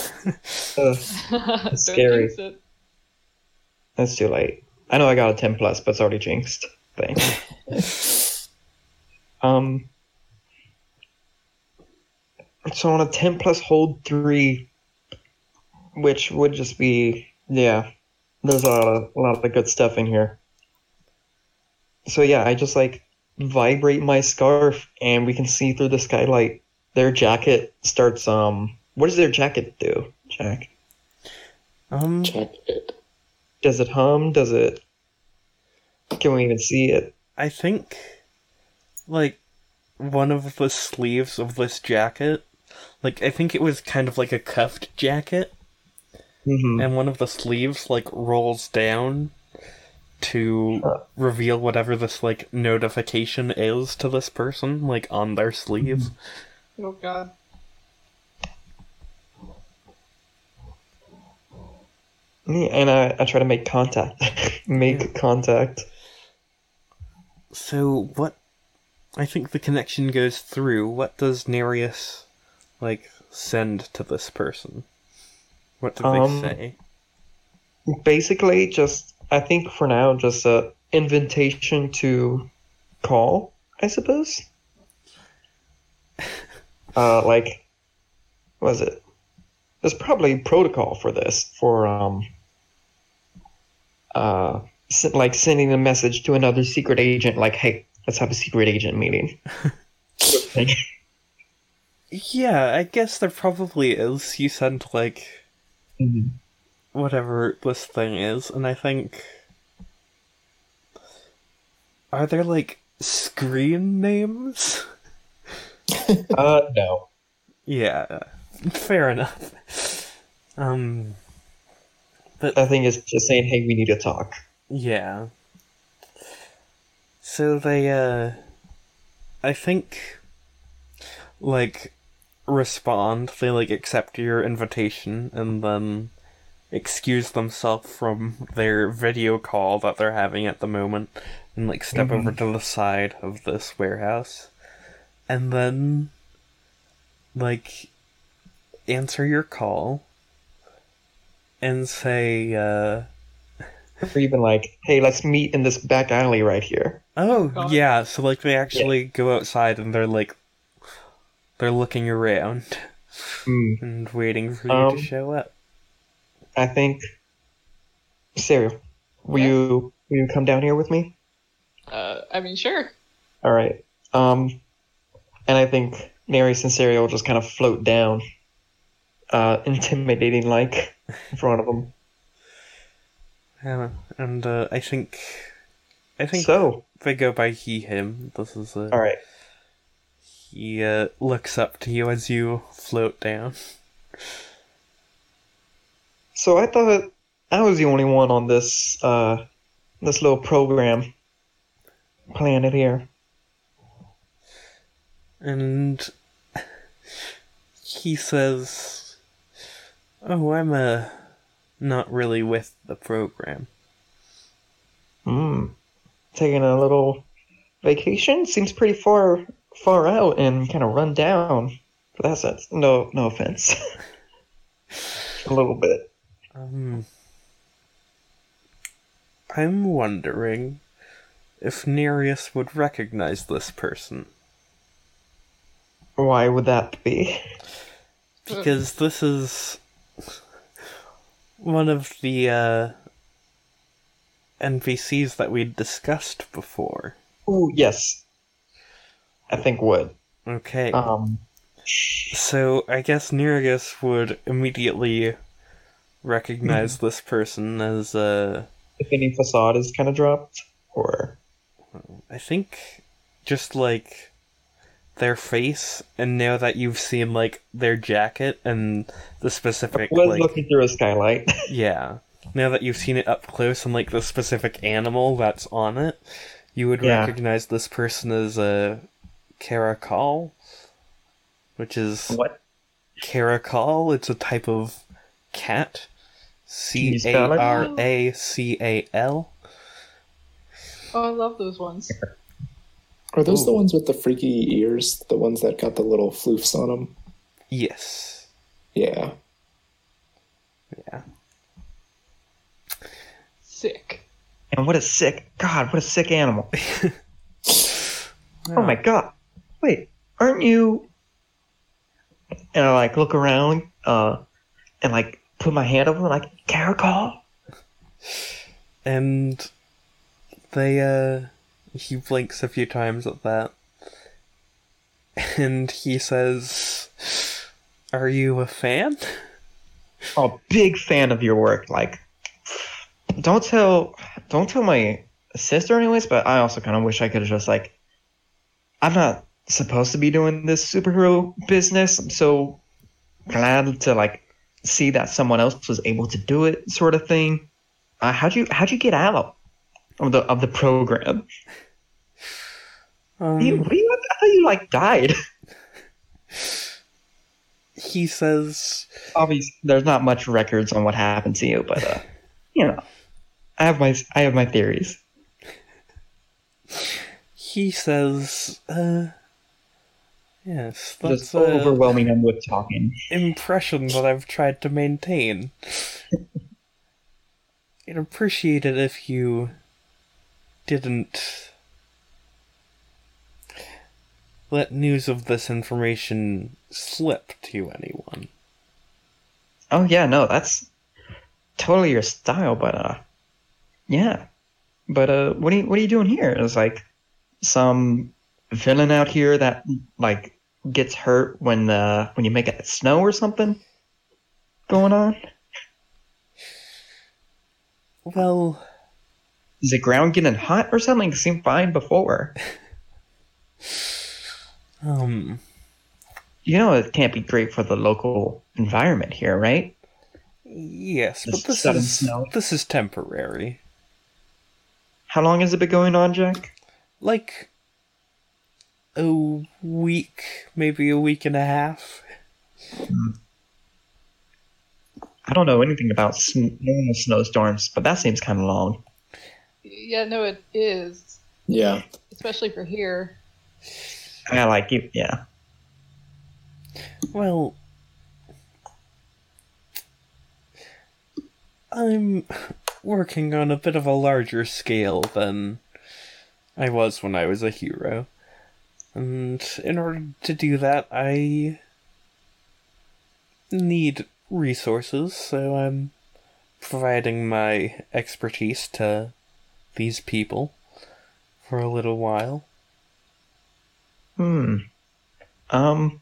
Uh, <laughs> <laughs> Don't scary. jinx it. that's too late. I know I got a 10 plus, but it's already jinxed. Thanks. <laughs> um, so on a 10 plus hold 3, which would just be, yeah, there's a lot of, a lot of good stuff in here. So yeah, I just like vibrate my scarf and we can see through the skylight. Their jacket starts, um, what does their jacket do, Jack? Um, Check it. Does it hum? Does it, can we even see it? I think, like, one of the sleeves of this jacket, like, I think it was kind of like a cuffed jacket, hmm and one of the sleeves, like, rolls down to Huh. reveal whatever this, like, notification is to this person, like, on their sleeve. Oh god. Yeah, and I, I try to make contact. <laughs> make contact. So, what. I think the connection goes through. What does Nereus, like, send to this person? What do they Um, say? Basically, just I think for now, just a invitation to call. I suppose. Uh, like, what was it? There's probably protocol for this for um. Uh, like sending a message to another secret agent, like, "Hey, let's have a secret agent meeting." <laughs> Yeah, I guess there probably is. You sent, like, Mhm. whatever this thing is, and I think. Are there, like, screen names? <laughs> <laughs> Uh, no. Yeah, fair enough. Um, but I think it's just saying, "Hey, we need to talk." yeah. So they, uh. I think. Like, respond, they, like, accept your invitation, and then excuse themselves from their video call that they're having at the moment, and, like, step over to the side of this warehouse. And then. Like, answer your call and say, uh, <laughs> Or even like, "Hey, let's meet in this back alley right here." oh, God. yeah, so like they actually go outside and they're like, they're looking around Hmm. and waiting for you Um, to show up. I think. Serial, will Yeah? you will you come down here with me? Uh, I mean, sure. All right. Um, and I think and Serial will just kind of float down, uh, <laughs> intimidating like in front of them. Yeah, and uh, I think, I think So, they go by he him. This is uh, all right. he uh, looks up to you as you float down. So I thought I was the only one on this uh this little program planet here. And he says, "Oh, I'm uh, not really with the program." Hmm. Taking a little vacation seems pretty far far out and kind of run down for that sense. No, no offense. <laughs> a little bit. Um, I'm wondering if Nereus would recognize this person Why would that be? because this is one of the uh, NPCs that we discussed before. Oh yes. I think would. Okay. Um, So I guess Nereus would immediately recognize this person as uh if any facade is kind of dropped, or I think just like their face and now that you've seen like their jacket and the specific was like looking through a skylight. <laughs> yeah. Now that you've seen it up close and like the specific animal that's on it, you would Yeah. recognize this person as a caracal, which is what? Caracal, it's a type of cat. C you A spell it? R A C A L. Oh, I love those ones. <laughs> Are those the ones with the freaky ears? The ones that got the little floofs on them? Yes. Yeah. Yeah. Sick. And what a sick, God, what a sick animal. <laughs> Oh my God. Wait, aren't you? And I like look around, uh, and like put my hand over, and like caracal. And they, uh, he blinks a few times at that. And he says, Are you a fan? Oh, big fan of your work. Like, don't tell, don't tell my sister, anyways. But I also kind of wish I could have just like, I'm not supposed to be doing this superhero business. I'm so glad to like see that someone else was able to do it, sort of thing. Uh, how'd you how'd you get out of the of the program? Um, You, what you, I thought you like died. <laughs> he says, Obviously, there's not much records on what happened to you, but uh, you know, I have my I have my theories. he says, uh, yes, that's Just overwhelming them with talking. impression that I've tried to maintain. <laughs> I'd appreciate it if you didn't let news of this information slip to anyone. Oh yeah, no, that's totally your style, but uh, yeah, but uh, what are you what are you doing here? It's like some villain out here that like gets hurt when uh when you make it snow or something going on. Well, Is the ground getting hot or something? It seemed fine before. <laughs> um, You know it can't be great for the local environment here, right? yes, but this is snow. this is temporary. How long has it been going on, Jack? Like a week, maybe a week and a half. I don't know anything about sn- normal snowstorms, but that seems kind of long. Yeah, no, it is, Yeah. especially for here. I like you, yeah. Well, I'm working on a bit of a larger scale than I was when I was a hero. And in order to do that, I need resources, so I'm providing my expertise to these people for a little while. Hmm. Um.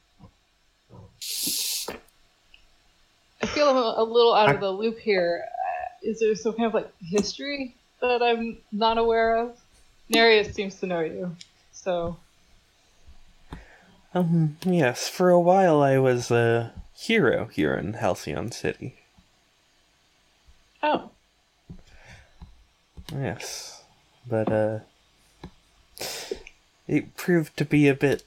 I feel I'm a, a little out of the loop here. Uh, there some kind of like history that I'm not aware of? Nereus seems to know you, so Um, yes, for a while I was a hero here in Halcyon City. oh, Yes. But, uh. It proved to be a bit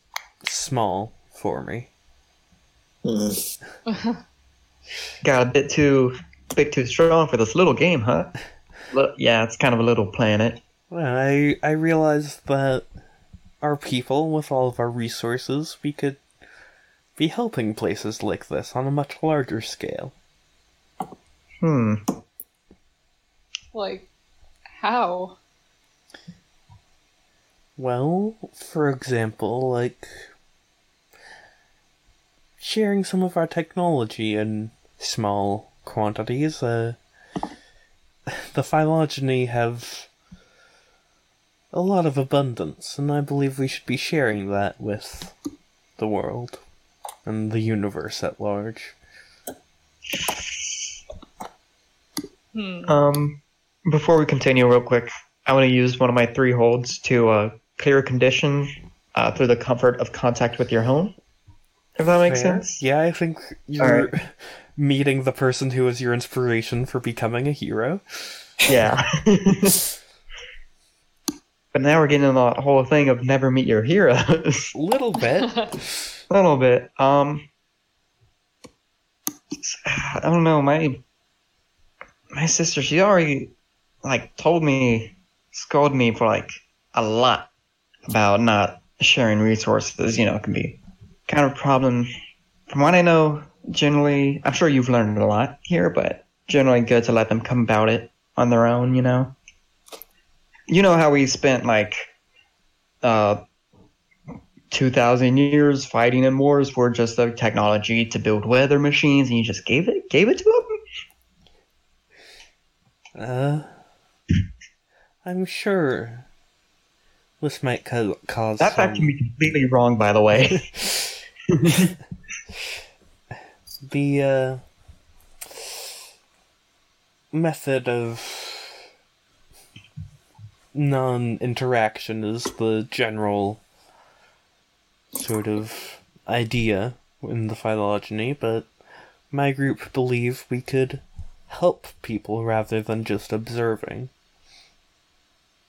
small for me. Mm. <laughs> Got a bit too bit too strong for this little game, huh? Look, yeah, it's kind of a little planet. Well, I, I realized that our people, with all of our resources, we could be helping places like this on a much larger scale. Hmm. like how? Well, for example, like sharing some of our technology in small quantities. Uh, the phylogeny have a lot of abundance, and I believe we should be sharing that with the world and the universe at large. Hmm. Um. Before we continue, real quick, I want to use one of my three holds to uh, clear condition uh, through the comfort of contact with your home. If that makes Fair. sense. Yeah, I think you're Alright. <laughs> meeting the person who was your inspiration for becoming a hero. Yeah. <laughs> but now we're getting into the whole thing of never meet your heroes. <laughs> Little bit. a little bit. Um. I don't know. My my sister, she already like told me, scolded me for like a lot about not sharing resources, you know, can be kind of a problem. From what I know, generally, I'm sure you've learned a lot here, but generally good to let them come about it on their own, you know? You know how we spent like uh, 2,000 years fighting in wars for just the technology to build weather machines and you just gave it gave it to them? Uh, I'm sure this might ca- cause That fact some- can be completely wrong, by the way. <laughs> the uh, method of non-interaction is the general sort of idea in the phylogeny, but my group believe we could help people rather than just observing.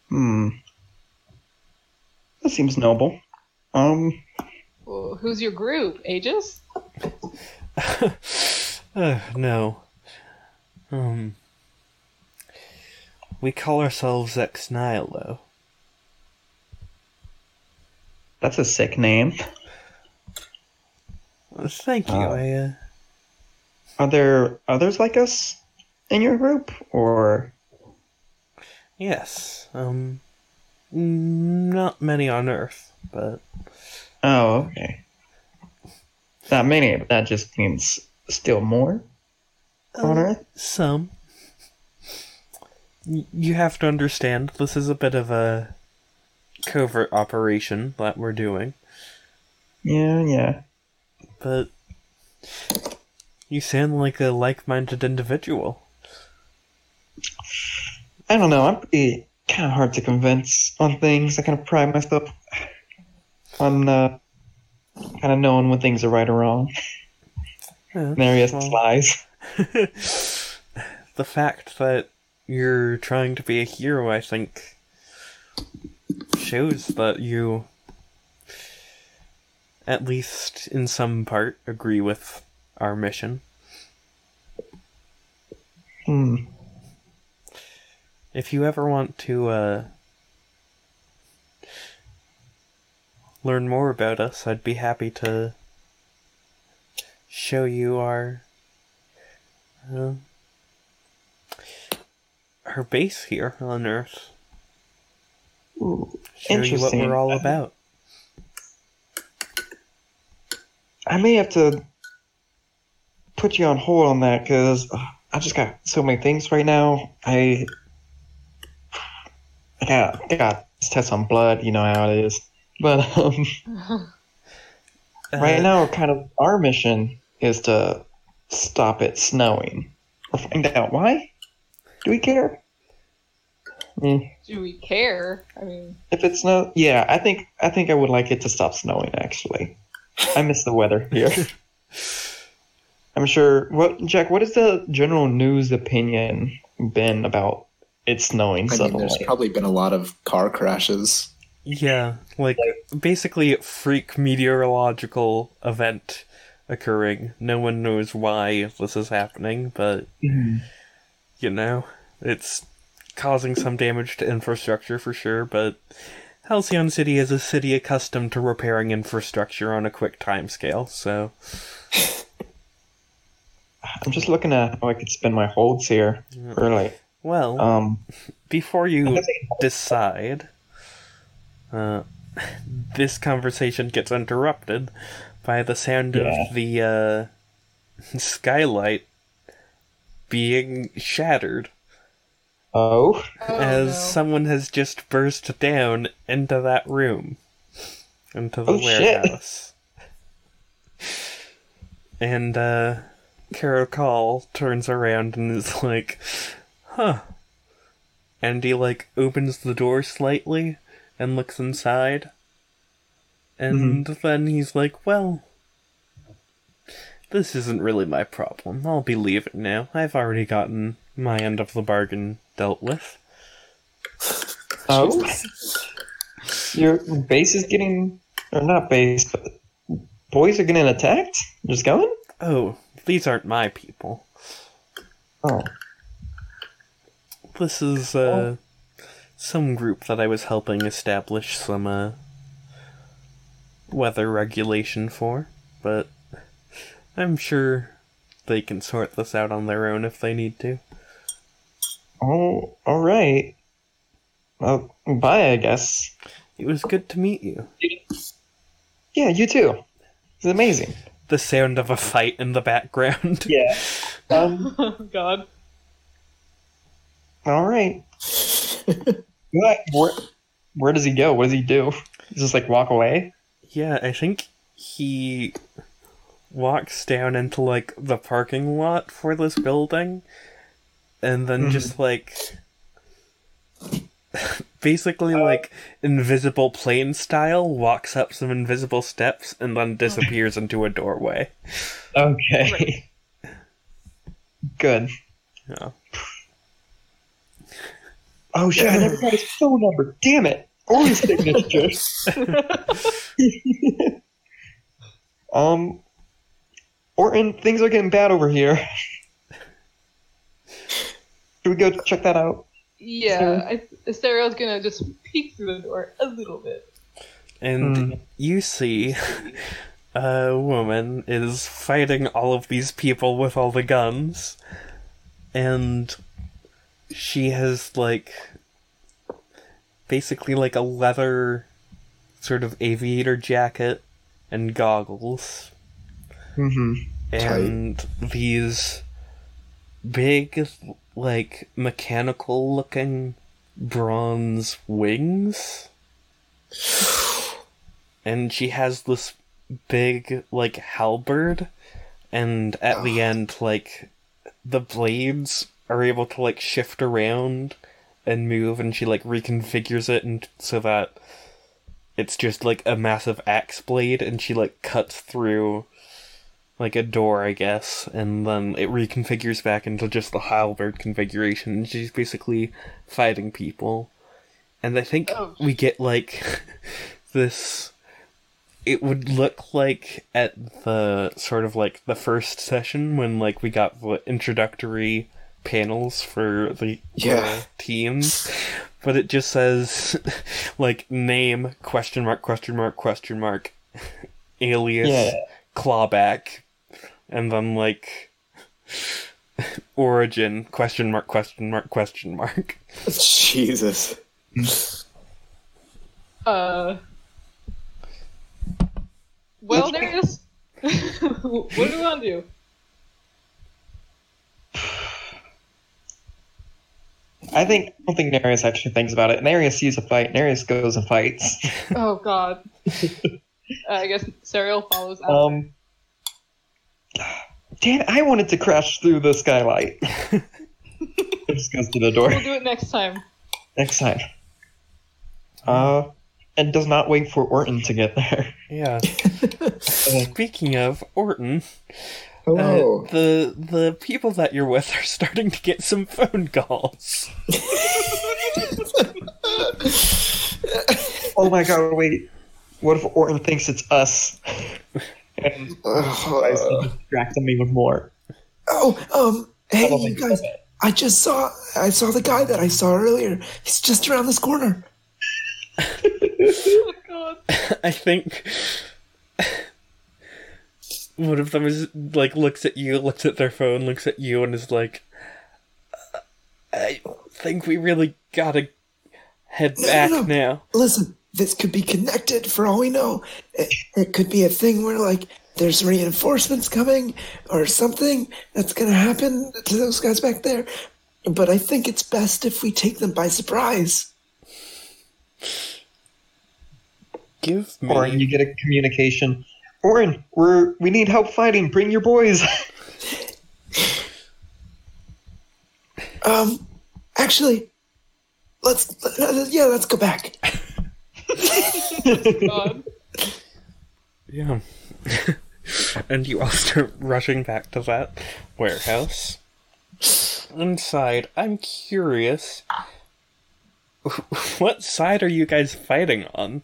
hmm. That seems noble. Um, Well, who's your group? Aegis? <laughs> uh, no. Um. We call ourselves Ex Nihilo. that's a sick name. Uh, Thank you. Oh. I, uh, Are there others like us in your group, or yes. Um. Not many on Earth, but oh, okay, not many, but that just means still more on uh, Earth. some. You have to understand, this is a bit of a covert operation that we're doing, Yeah, yeah. but you sound like a like-minded individual. I don't know. I'm pretty kind of hard to convince on things. I kind of pride myself on uh, kind of knowing when things are right or wrong. Yeah, Marius well- lies. <laughs> the fact that you're trying to be a hero, I think, shows that you, at least in some part, agree with our mission. Hmm. If you ever want to uh, learn more about us, I'd be happy to show you our uh, our base here on Earth. Ooh, Show you what we're all about. I may have to put you on hold on that because I just got so many things right now. I I got I got test on blood. You know how it is. But um, <laughs> right Uh, now, kind of our mission is to stop it snowing or find out why. Do we care? Mm, Do we care? I mean, if it snow, yeah, I think I think I would like it to stop snowing. Actually, I miss the weather here. <laughs> I'm sure. What Jack? What is the general news opinion been about it snowing I mean, suddenly? there's probably been a lot of car crashes. Yeah, like basically freak meteorological event occurring. No one knows why this is happening, but Mhm. you know, it's causing some damage to infrastructure for sure, but Halcyon City is a city accustomed to repairing infrastructure on a quick timescale, so <sighs> I'm just looking at how I could spend my holds here. Really. Well, Um. before you decide, uh, this conversation gets interrupted by the sound Yeah. of the uh, skylight being shattered Oh. oh, as no. someone has just burst down into that room, into the Oh, shit. warehouse. And uh, Caracal turns around and is like, "Huh." And he like opens the door slightly and looks inside. And mm-hmm. then he's like, "Well, this isn't really my problem. I'll be leaving now. I've already gotten my end of the bargain dealt with." Oh. Your base is getting, or not base, but boys are getting attacked. Just going. Oh, these aren't my people. Oh. This is uh some group that I was helping establish some uh weather regulation for, but I'm sure they can sort this out on their own if they need to. Oh, all right. Well, bye, I guess. It was good to meet you. Yeah, you too. It's amazing. The sound of a fight in the background. Yeah. <laughs> Um. Oh <laughs> God. All right. <laughs> what? Where, where does he go? What does he do? Does just like walk away? Yeah, I think he walks down into like the parking lot for this building and then Mhm. just like <laughs> basically like invisible plane style walks up some invisible steps and then disappears into a doorway. Okay. Good. Yeah. Oh shit! I never got his phone number. Damn it! Or his signature. <laughs> um, Orton, things are getting bad over here. Should we go check that out? Yeah, I, Asteriel's gonna just peek through the door a little bit. And Hmm. you see a woman is fighting all of these people with all the guns. And she has like basically like a leather sort of aviator jacket and goggles. Mm-hmm. and these big like mechanical looking bronze wings. And she has this big like halberd. And at the end like the blades are able to like shift around and move and she like reconfigures it and so that it's just like a massive axe blade and she like cuts through like a door I guess and then it reconfigures back into just the halberd configuration and she's basically fighting people and I think Oh. we get like <laughs> this it would look like at the sort of like the first session when like we got the introductory panels for the, Yeah. the teams but it just says <laughs> like name question mark question mark question mark <laughs> alias Yeah. clawback and then like <laughs> origin question mark question mark question mark Jesus. Uh. Well, Darius, what do we want to do? <sighs> I think I don't think Nereus actually thinks about it. Nereus sees a fight. Nereus goes and fights. <laughs> Oh God. uh, <laughs> I guess Serial follows out. Um. Damn, it, I wanted to crash through the skylight. <laughs> it just goes to the door we'll do it next time. next time. Uh, and does not wait for Orton to get there. yeah speaking of orton uh, the the people that you're with are starting to get some phone calls <laughs> Oh my god! Wait, what if Orton thinks it's us? and <laughs> tries Uh, distract them even more. oh, um, I hey, you guys. I just saw. I saw the guy that I saw earlier. He's just around this corner. Oh <laughs> God. I think one of them is like looks at you, looks at their phone, looks at you, and is like, "Uh, "I think we really gotta head No, back no, no. now." Listen, this could be connected for all we know. It, it could be a thing where, like, there's reinforcements coming or something that's going to happen to those guys back there. But I think it's best if we take them by surprise. Give me. Orton, you get a communication. Orton, we're we need help fighting. Bring your boys. <laughs> Um, actually, let's, uh, yeah, let's go back. <laughs> Yeah. <laughs> and you all start rushing back to that warehouse. Inside, I'm curious. What side are you guys fighting on?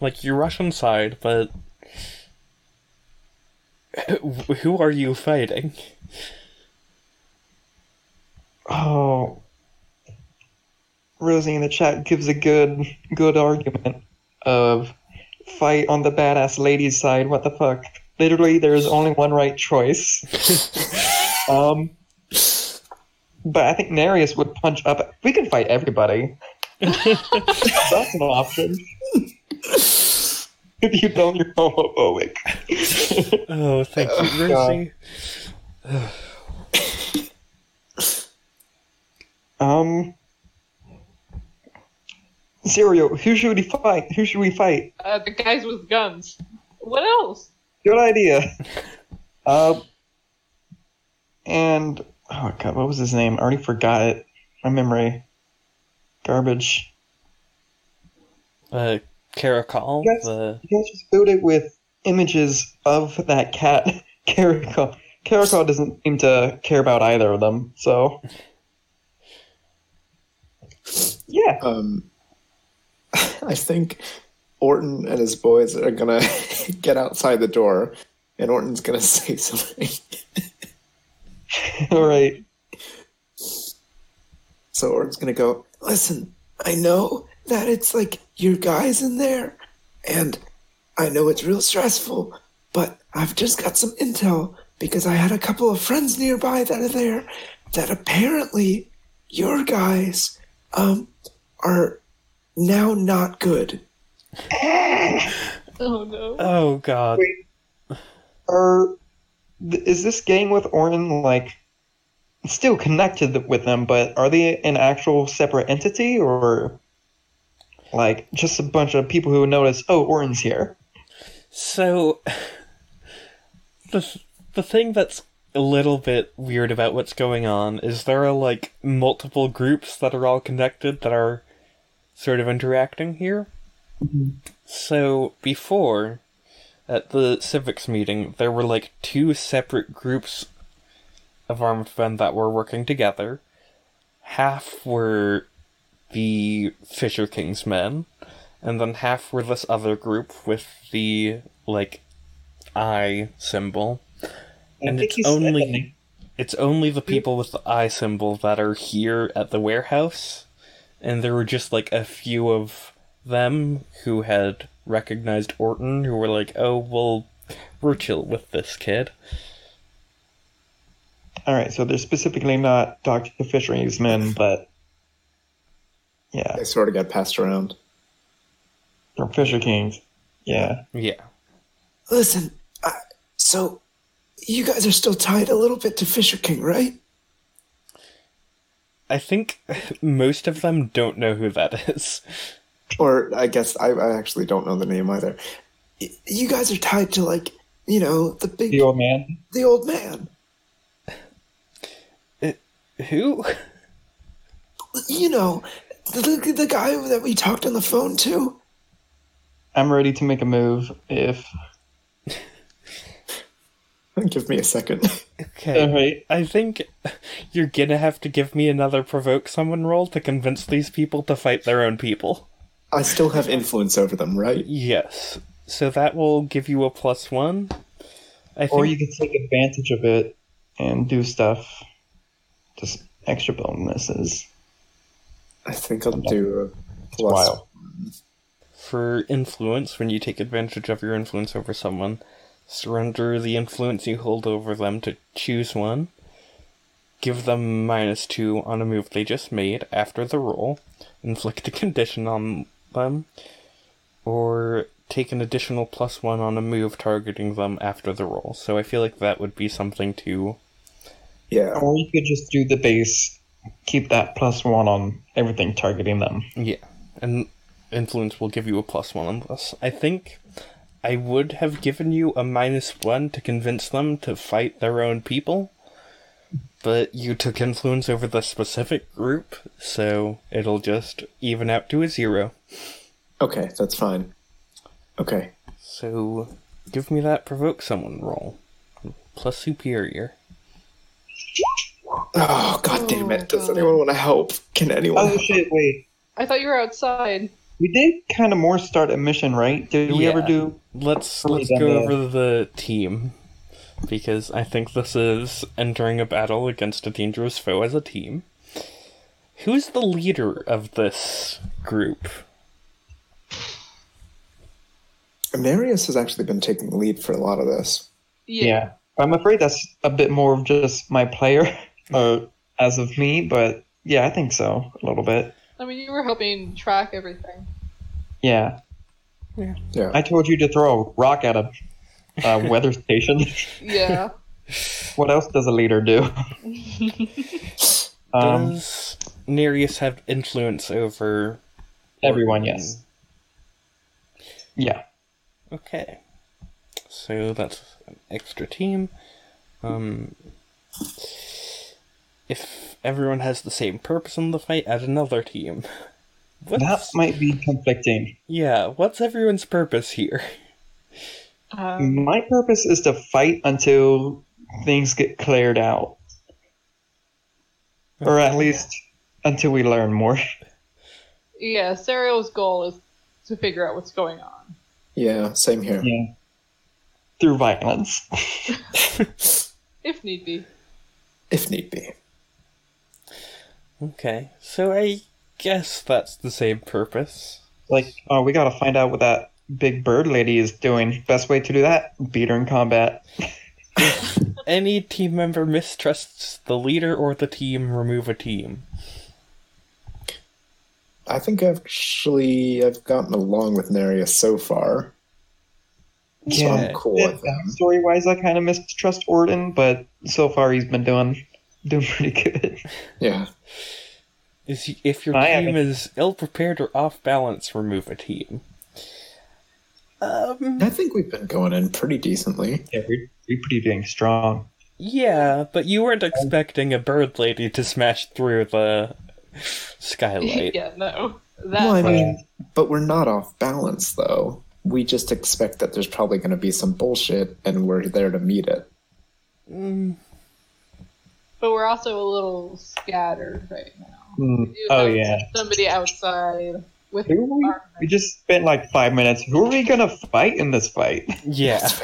Like, you rush inside, but. <laughs> Who are you fighting? oh, Rosie in the chat gives a good good argument of fight on the badass ladies side. What the fuck? Literally, there is only one right choice. <laughs> um, but I think Nereus would punch up. We can fight everybody. <laughs> That's an option. If <laughs> you don't, you're homophobic. <laughs> Oh, thank you, God. Mercy. um, Cereal, who should we fight? Who should we fight? Uh, the guys with guns. What else? Good idea. <laughs> Uh, and oh god, what was his name? I already forgot it. My memory, garbage. Uh, Caracal, Yes. the You guys just filled it with images of that cat, <laughs> Caracal. Caracal doesn't seem to care about either of them, so yeah. Um, <laughs> I think Orton and his boys are gonna <laughs> get outside the door, and Orton's gonna say something. All right. So Orton's gonna go, listen, I know that it's like your guys in there, and I know it's real stressful, but I've just got some intel because I had a couple of friends nearby that are there that apparently your guys um are now not good. <laughs> Oh no. oh god. Wait. Are is this gang with Orin like still connected with them, but are they an actual separate entity or like just a bunch of people who notice? Oh, Orton's here. So, the the thing that's a little bit weird about what's going on is there are like multiple groups that are all connected that are sort of interacting here. So before at the civics meeting, there were like two separate groups of armed men that were working together. Half were the Fisher King's men, and then half were this other group with the like eye symbol. And it's only it's only the people with the eye symbol that are here at the warehouse, and there were just like a few of them who had recognized Orton who were like, "Oh, well, we're chill with this kid." All right, so they're specifically not Doctor the Fisheries men, but yeah, They sort of got passed around. they're Fisher Kings. Yeah. Yeah. Listen, I, so you guys are still tied a little bit to Fisher King, right? I think most of them don't know who that is. Or I guess I, I actually don't know the name either. You guys are tied to like you know the big The old man. the old man. Uh, who? You know the, the guy that we talked on the phone to. I'm ready to make a move if. <laughs> Give me a second. Okay. All right. I think you're gonna have to give me another provoke someone roll to convince these people to fight their own people. I still have influence over them, right? Yes. So that will give you a plus one. I think Or you could take advantage of it and do stuff. Just extra bonuses. I think I'll do a It's plus. wild. for influence, when you take advantage of your influence over someone, surrender the influence you hold over them to choose one. Give them minus two on a move they just made after the roll. Inflict a condition on them. Or take an additional plus one on a move targeting them after the roll. So I feel like that would be something to. Yeah. Or you could just do the base, keep that plus one on everything targeting them. Yeah. And influence will give you a plus one on this. I think I would have given you a minus one to convince them to fight their own people. But you took influence over the specific group, so it'll just even out to a zero. Okay, that's fine. Okay. So give me that provoke someone roll. Plus superior. Oh god damn Oh, it! Does oh God. anyone want to help? Can anyone? Oh help? shit! Wait, I thought you were outside. we did kind of more start a mission, right? Did we ever do? Let's Or let's go the- over the team. Because I think this is entering a battle against a dangerous foe as a team. Who's the leader of this group? Marius has actually been taking the lead for a lot of this. Yeah. I'm afraid that's a bit more of just my player, <laughs> uh, as of me, but yeah, I think so, a little bit. I mean, you were helping track everything. Yeah. Yeah. yeah. I told you to throw a rock at a, a <laughs> weather station. Yeah. <laughs> What else does a leader do? <laughs> um, Does Nereus have influence over everyone, Orton? yes. Yeah. Okay. So that's an extra team. Um, if everyone has the same purpose in the fight, add another team. That might be conflicting. yeah, what's everyone's purpose here? Um, My purpose is to fight until things get cleared out. Or at least until we learn more. yeah, Serial's goal is to figure out what's going on. Yeah, same here. Yeah. Through violence. <laughs> If need be. If need be. Okay, so I guess that's the same purpose. Like, oh, we gotta find out what that big bird lady is doing. Best way to do that? Beat her in combat. <laughs> Any team member mistrusts the leader or the team, remove a team. I think actually I've gotten along with Nereus so far. So Yeah. I'm cool with him. Story wise, I kind of mistrust Orton, but so far he's been doing doing pretty good. Yeah. Is y- if your I team is ill prepared or off balance, remove a team. Um, I think we've been going in pretty decently. Yeah, we're, we're pretty dang strong. yeah, but you weren't expecting a bird lady to smash through the skylight. yeah, no. That Well, I part. mean, but we're not off balance though. We just expect that there's probably going to be some bullshit, and we're there to meet it. Mm, but we're also a little scattered right now. Mm, Oh yeah. Somebody outside with Who we? We just spent like five minutes. Who are we gonna fight in this fight? yeah. <laughs>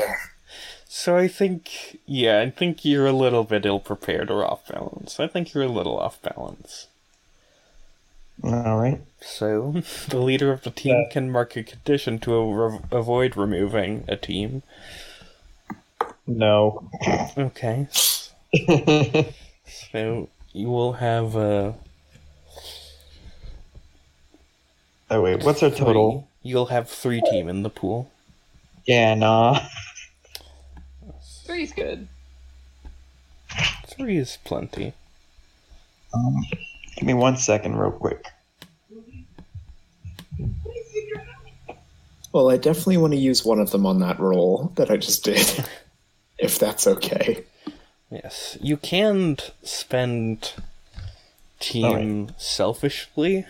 So I think, yeah, I think you're a little bit ill prepared or off balance. I think you're a little off balance. All right. So <laughs> the leader of the team Yeah. can mark a condition to a- avoid removing a team. No. Okay. <laughs> So you will have a oh wait, what's our total? Three. You'll have three team in the pool. Yeah, nah. Three's good. Three is plenty. Um, give me one second, real quick. Well, I definitely want to use one of them on that roll that I just did, <laughs> if that's okay. Yes, you can spend team selfishly.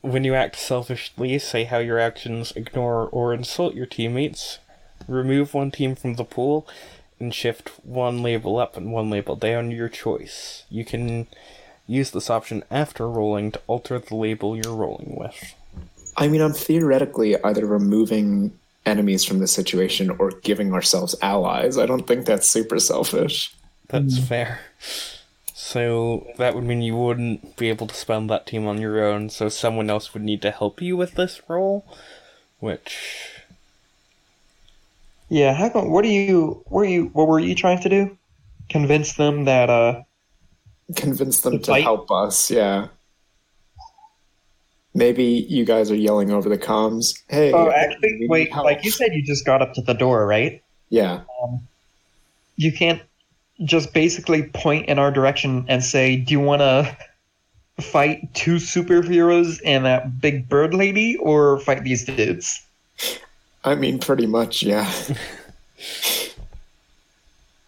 when you act selfishly, say how your actions ignore or insult your teammates. Remove one team from the pool and shift one label up and one label down, your choice. You can use this option after rolling to alter the label you're rolling with. I mean, I'm theoretically either removing enemies from the situation or giving ourselves allies. I don't think that's super selfish. That's fair. So that would mean you wouldn't be able to spend that team on your own, so someone else would need to help you with this role, which Yeah, how come? What are you? What are you? What were you trying to do? Convince them that uh Convince them The to fight? help us, yeah. Maybe you guys are yelling over the comms. Hey, Oh, actually, wait. help." Like you said, you just got up to the door, right? yeah. Um, you can't just basically point in our direction and say, "Do you want to fight two superheroes and that big bird lady, or fight these dudes?" I mean, pretty much, yeah. <laughs>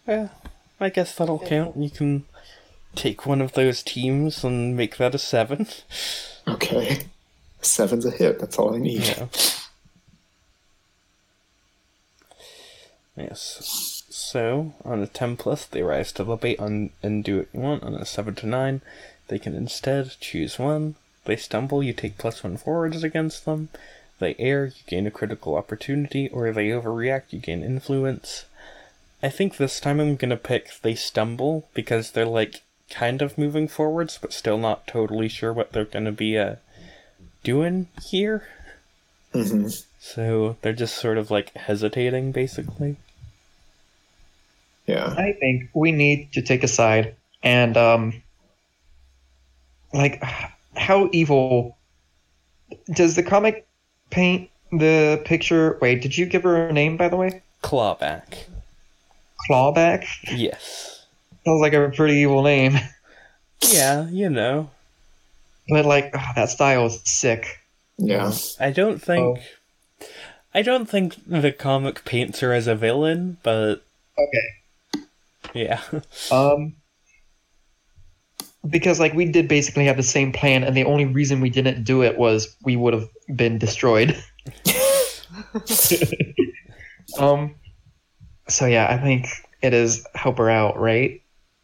yeah, I guess that'll count. You can take one of those teams and make that a seven. Okay. Seven's a hit. That's all I need. Yeah. <laughs> Yes. So on a ten plus, they rise to the bait on and do what you want. On a seven to nine, they can instead choose one. They stumble, you take plus one forwards against them. They err, you gain a critical opportunity, or they overreact, you gain influence. I think this time I'm gonna pick they stumble because they're like kind of moving forwards, but still not totally sure what they're gonna be uh doing here. hmm So they're just sort of like hesitating, basically. Yeah. I think we need to take a side and um like how evil does the comic paint the picture wait, did you give her a name by the way? Clawback. Clawback? Yes. Sounds like a pretty evil name. <laughs> Yeah, you know. But like ah, that style is sick. Yeah. I don't think. I don't think the comic paints her as a villain, but Okay. yeah. <laughs> Um because like we did basically have the same plan and the only reason we didn't do it was we would have been destroyed. <laughs> um so yeah, I think it is help her out, right?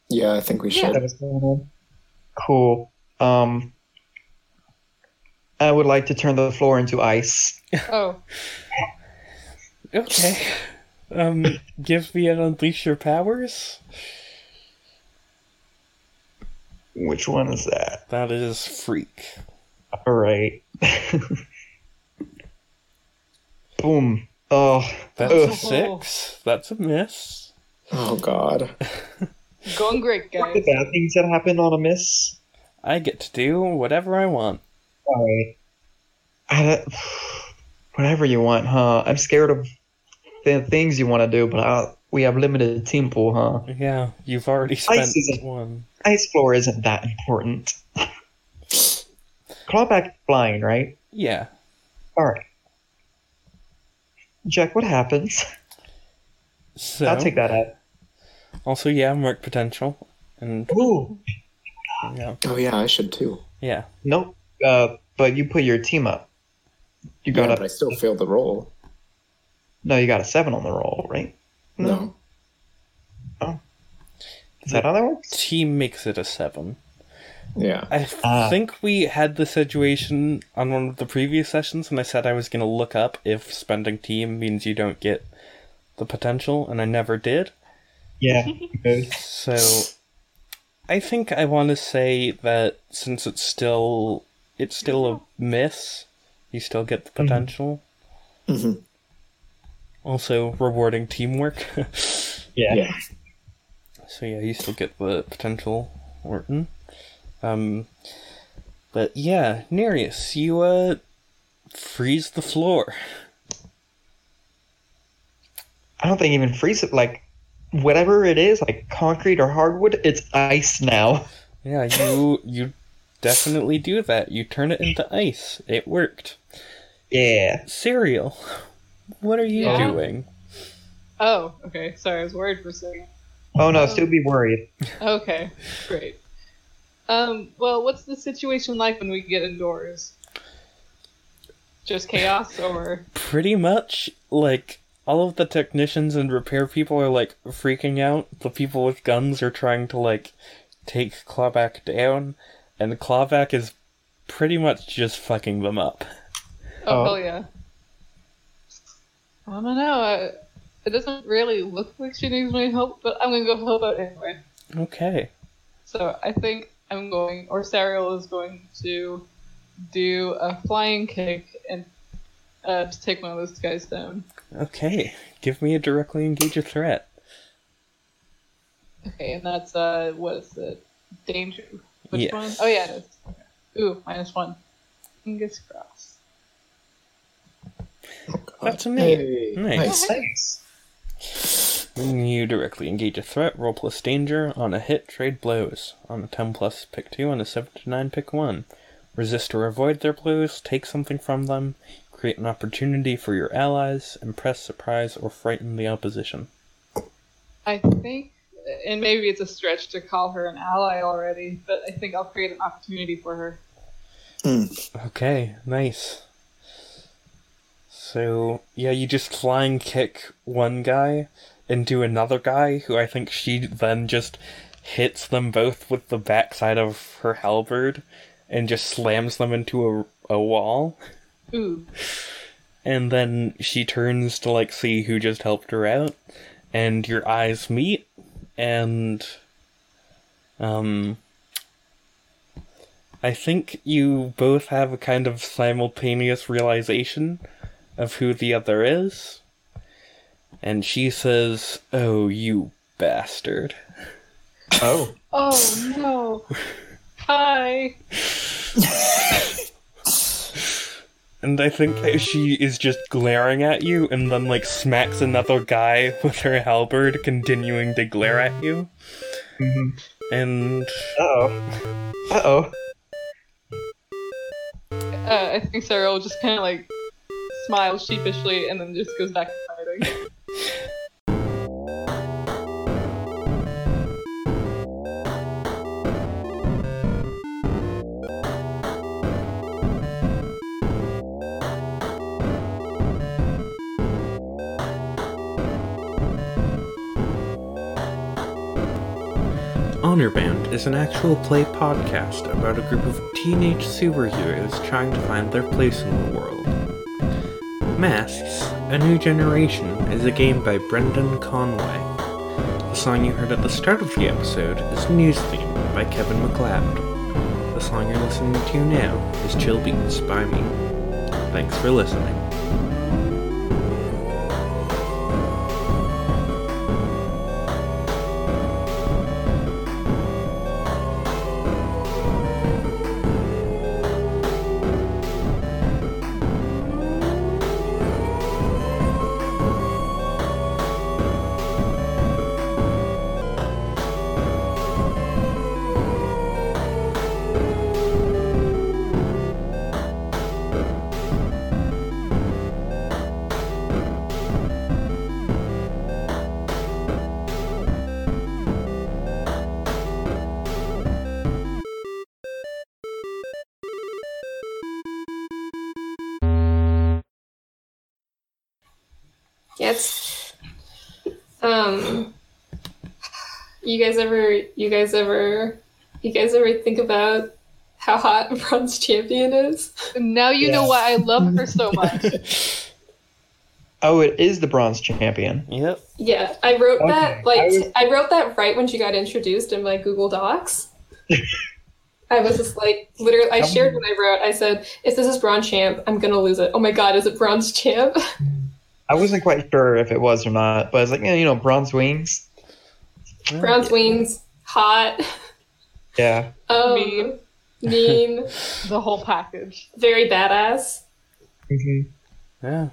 Yeah, I think we Yeah. should. That was going on. Cool. Um I would like to turn the floor into ice. Oh, <laughs> Okay. Um, give me an unleash your powers. Which one is that? That is freak. All right. <laughs> Boom. Oh, That's Ugh. a six. That's a miss. Oh God. going great, guys. what the bad things that happen on a miss? I get to do whatever I want. All right. I don't- whatever you want, huh? I'm scared of the things you want to do, but I, we have limited team pool, huh? Yeah, you've already spent isn't- one. Ice floor isn't that important. <laughs> Clawback flying, right? Yeah. All right. Jack, what happens? So I'll take that out. also yeah, mark potential. And Ooh. yeah. Oh yeah, I should too. Yeah. Nope. Uh, but you put your team up. You got Yeah, a but I still failed the roll. no. You got a seven on the roll, right? No. Is that how that works? Team makes it a seven. Yeah. I Ah. think we had the situation on one of the previous sessions when I said I was going to look up if spending team means you don't get the potential, and I never did. Yeah. So I think I want to say that since it's still it's still a miss, you still get the potential. hmm Also rewarding teamwork. <laughs> yeah. Yeah. so yeah, you still get the potential, Orton. Um, but yeah, Nereus, you uh freeze the floor. I don't think even freeze it like whatever it is, like concrete or hardwood, it's ice now. Yeah, you you definitely do that. You turn it into ice. It worked. Yeah. Cereal, what are you Yeah. doing? Oh, okay. Sorry, I was worried for a second. Oh no, still be worried. Okay, great. Um, well, what's the situation like when we get indoors? Just chaos, or Pretty much, like all of the technicians and repair people are like freaking out. The people with guns are trying to like take Clawback down, and the Clawback is pretty much just fucking them up. oh, Oh. hell yeah! I don't know. I, it doesn't really look like she needs my help, but I'm gonna go help out anyway. Okay. So I think I'm going, or Sariel is going to do a flying kick and uh, to take one of those guys down. Okay. Give me a directly engage a threat. Okay, and that's uh, what is it? Danger. Which Yes. one? Oh yeah, it is. Okay. Ooh, minus one. Fingers crossed. That's a neat. Hey, Nice. Thanks. When you directly engage a threat, roll plus danger. On a hit, trade blows. On a 10 plus, pick 2. On a 7 to 9, pick 1. Resist or avoid their blows, take something from them, create an opportunity for your allies, impress, surprise, or frighten the opposition. I think, and maybe it's a stretch to call her an ally already, but I think I'll create an opportunity for her. Hmm. Okay, nice. So, yeah, you just flying kick one guy into another guy who I think she then just hits them both with the backside of her halberd and just slams them into a, a wall. Ooh, And then she turns to like see who just helped her out, and your eyes meet, and um, I think you both have a kind of simultaneous realization of who the other is. And she says, Oh, you bastard. Oh. Oh no. <laughs> Hi. <laughs> And I think that she is just glaring at you and then, like, smacks another guy <laughs> with her halberd, continuing to glare at you. hmm And Uh oh. Uh oh. Uh, I think Sarah will just kind of like smile sheepishly and then just goes back to fighting. Honor Band is an actual play podcast about a group of teenage superheroes trying to find their place in the world. Masks, A New Generation is a game by Brendan Conway. The song you heard at the start of the episode is News Theme by Kevin MacLeod. The song you're listening to now is Chill Beats by me. Thanks for listening. You guys ever? You guys ever? You guys ever think about how hot <laughs> Bronze Champion is? Now you know why I love her so much. <laughs> Oh, it is the bronze champion. Yep. Yeah, I wrote Okay, that like I was- I wrote that right when she got introduced in my Google Docs. <laughs> I was just like, literally, I shared what I wrote. I said, if this is Bronze Champ, I'm gonna lose it. Oh my god, is it Bronze Champ? I wasn't quite sure if it was or not, but I was like, yeah, you know, bronze wings. Bronze wings, hot, Yeah. <laughs> um, Mean. mean, <laughs> the whole package. very badass. hmm Yeah.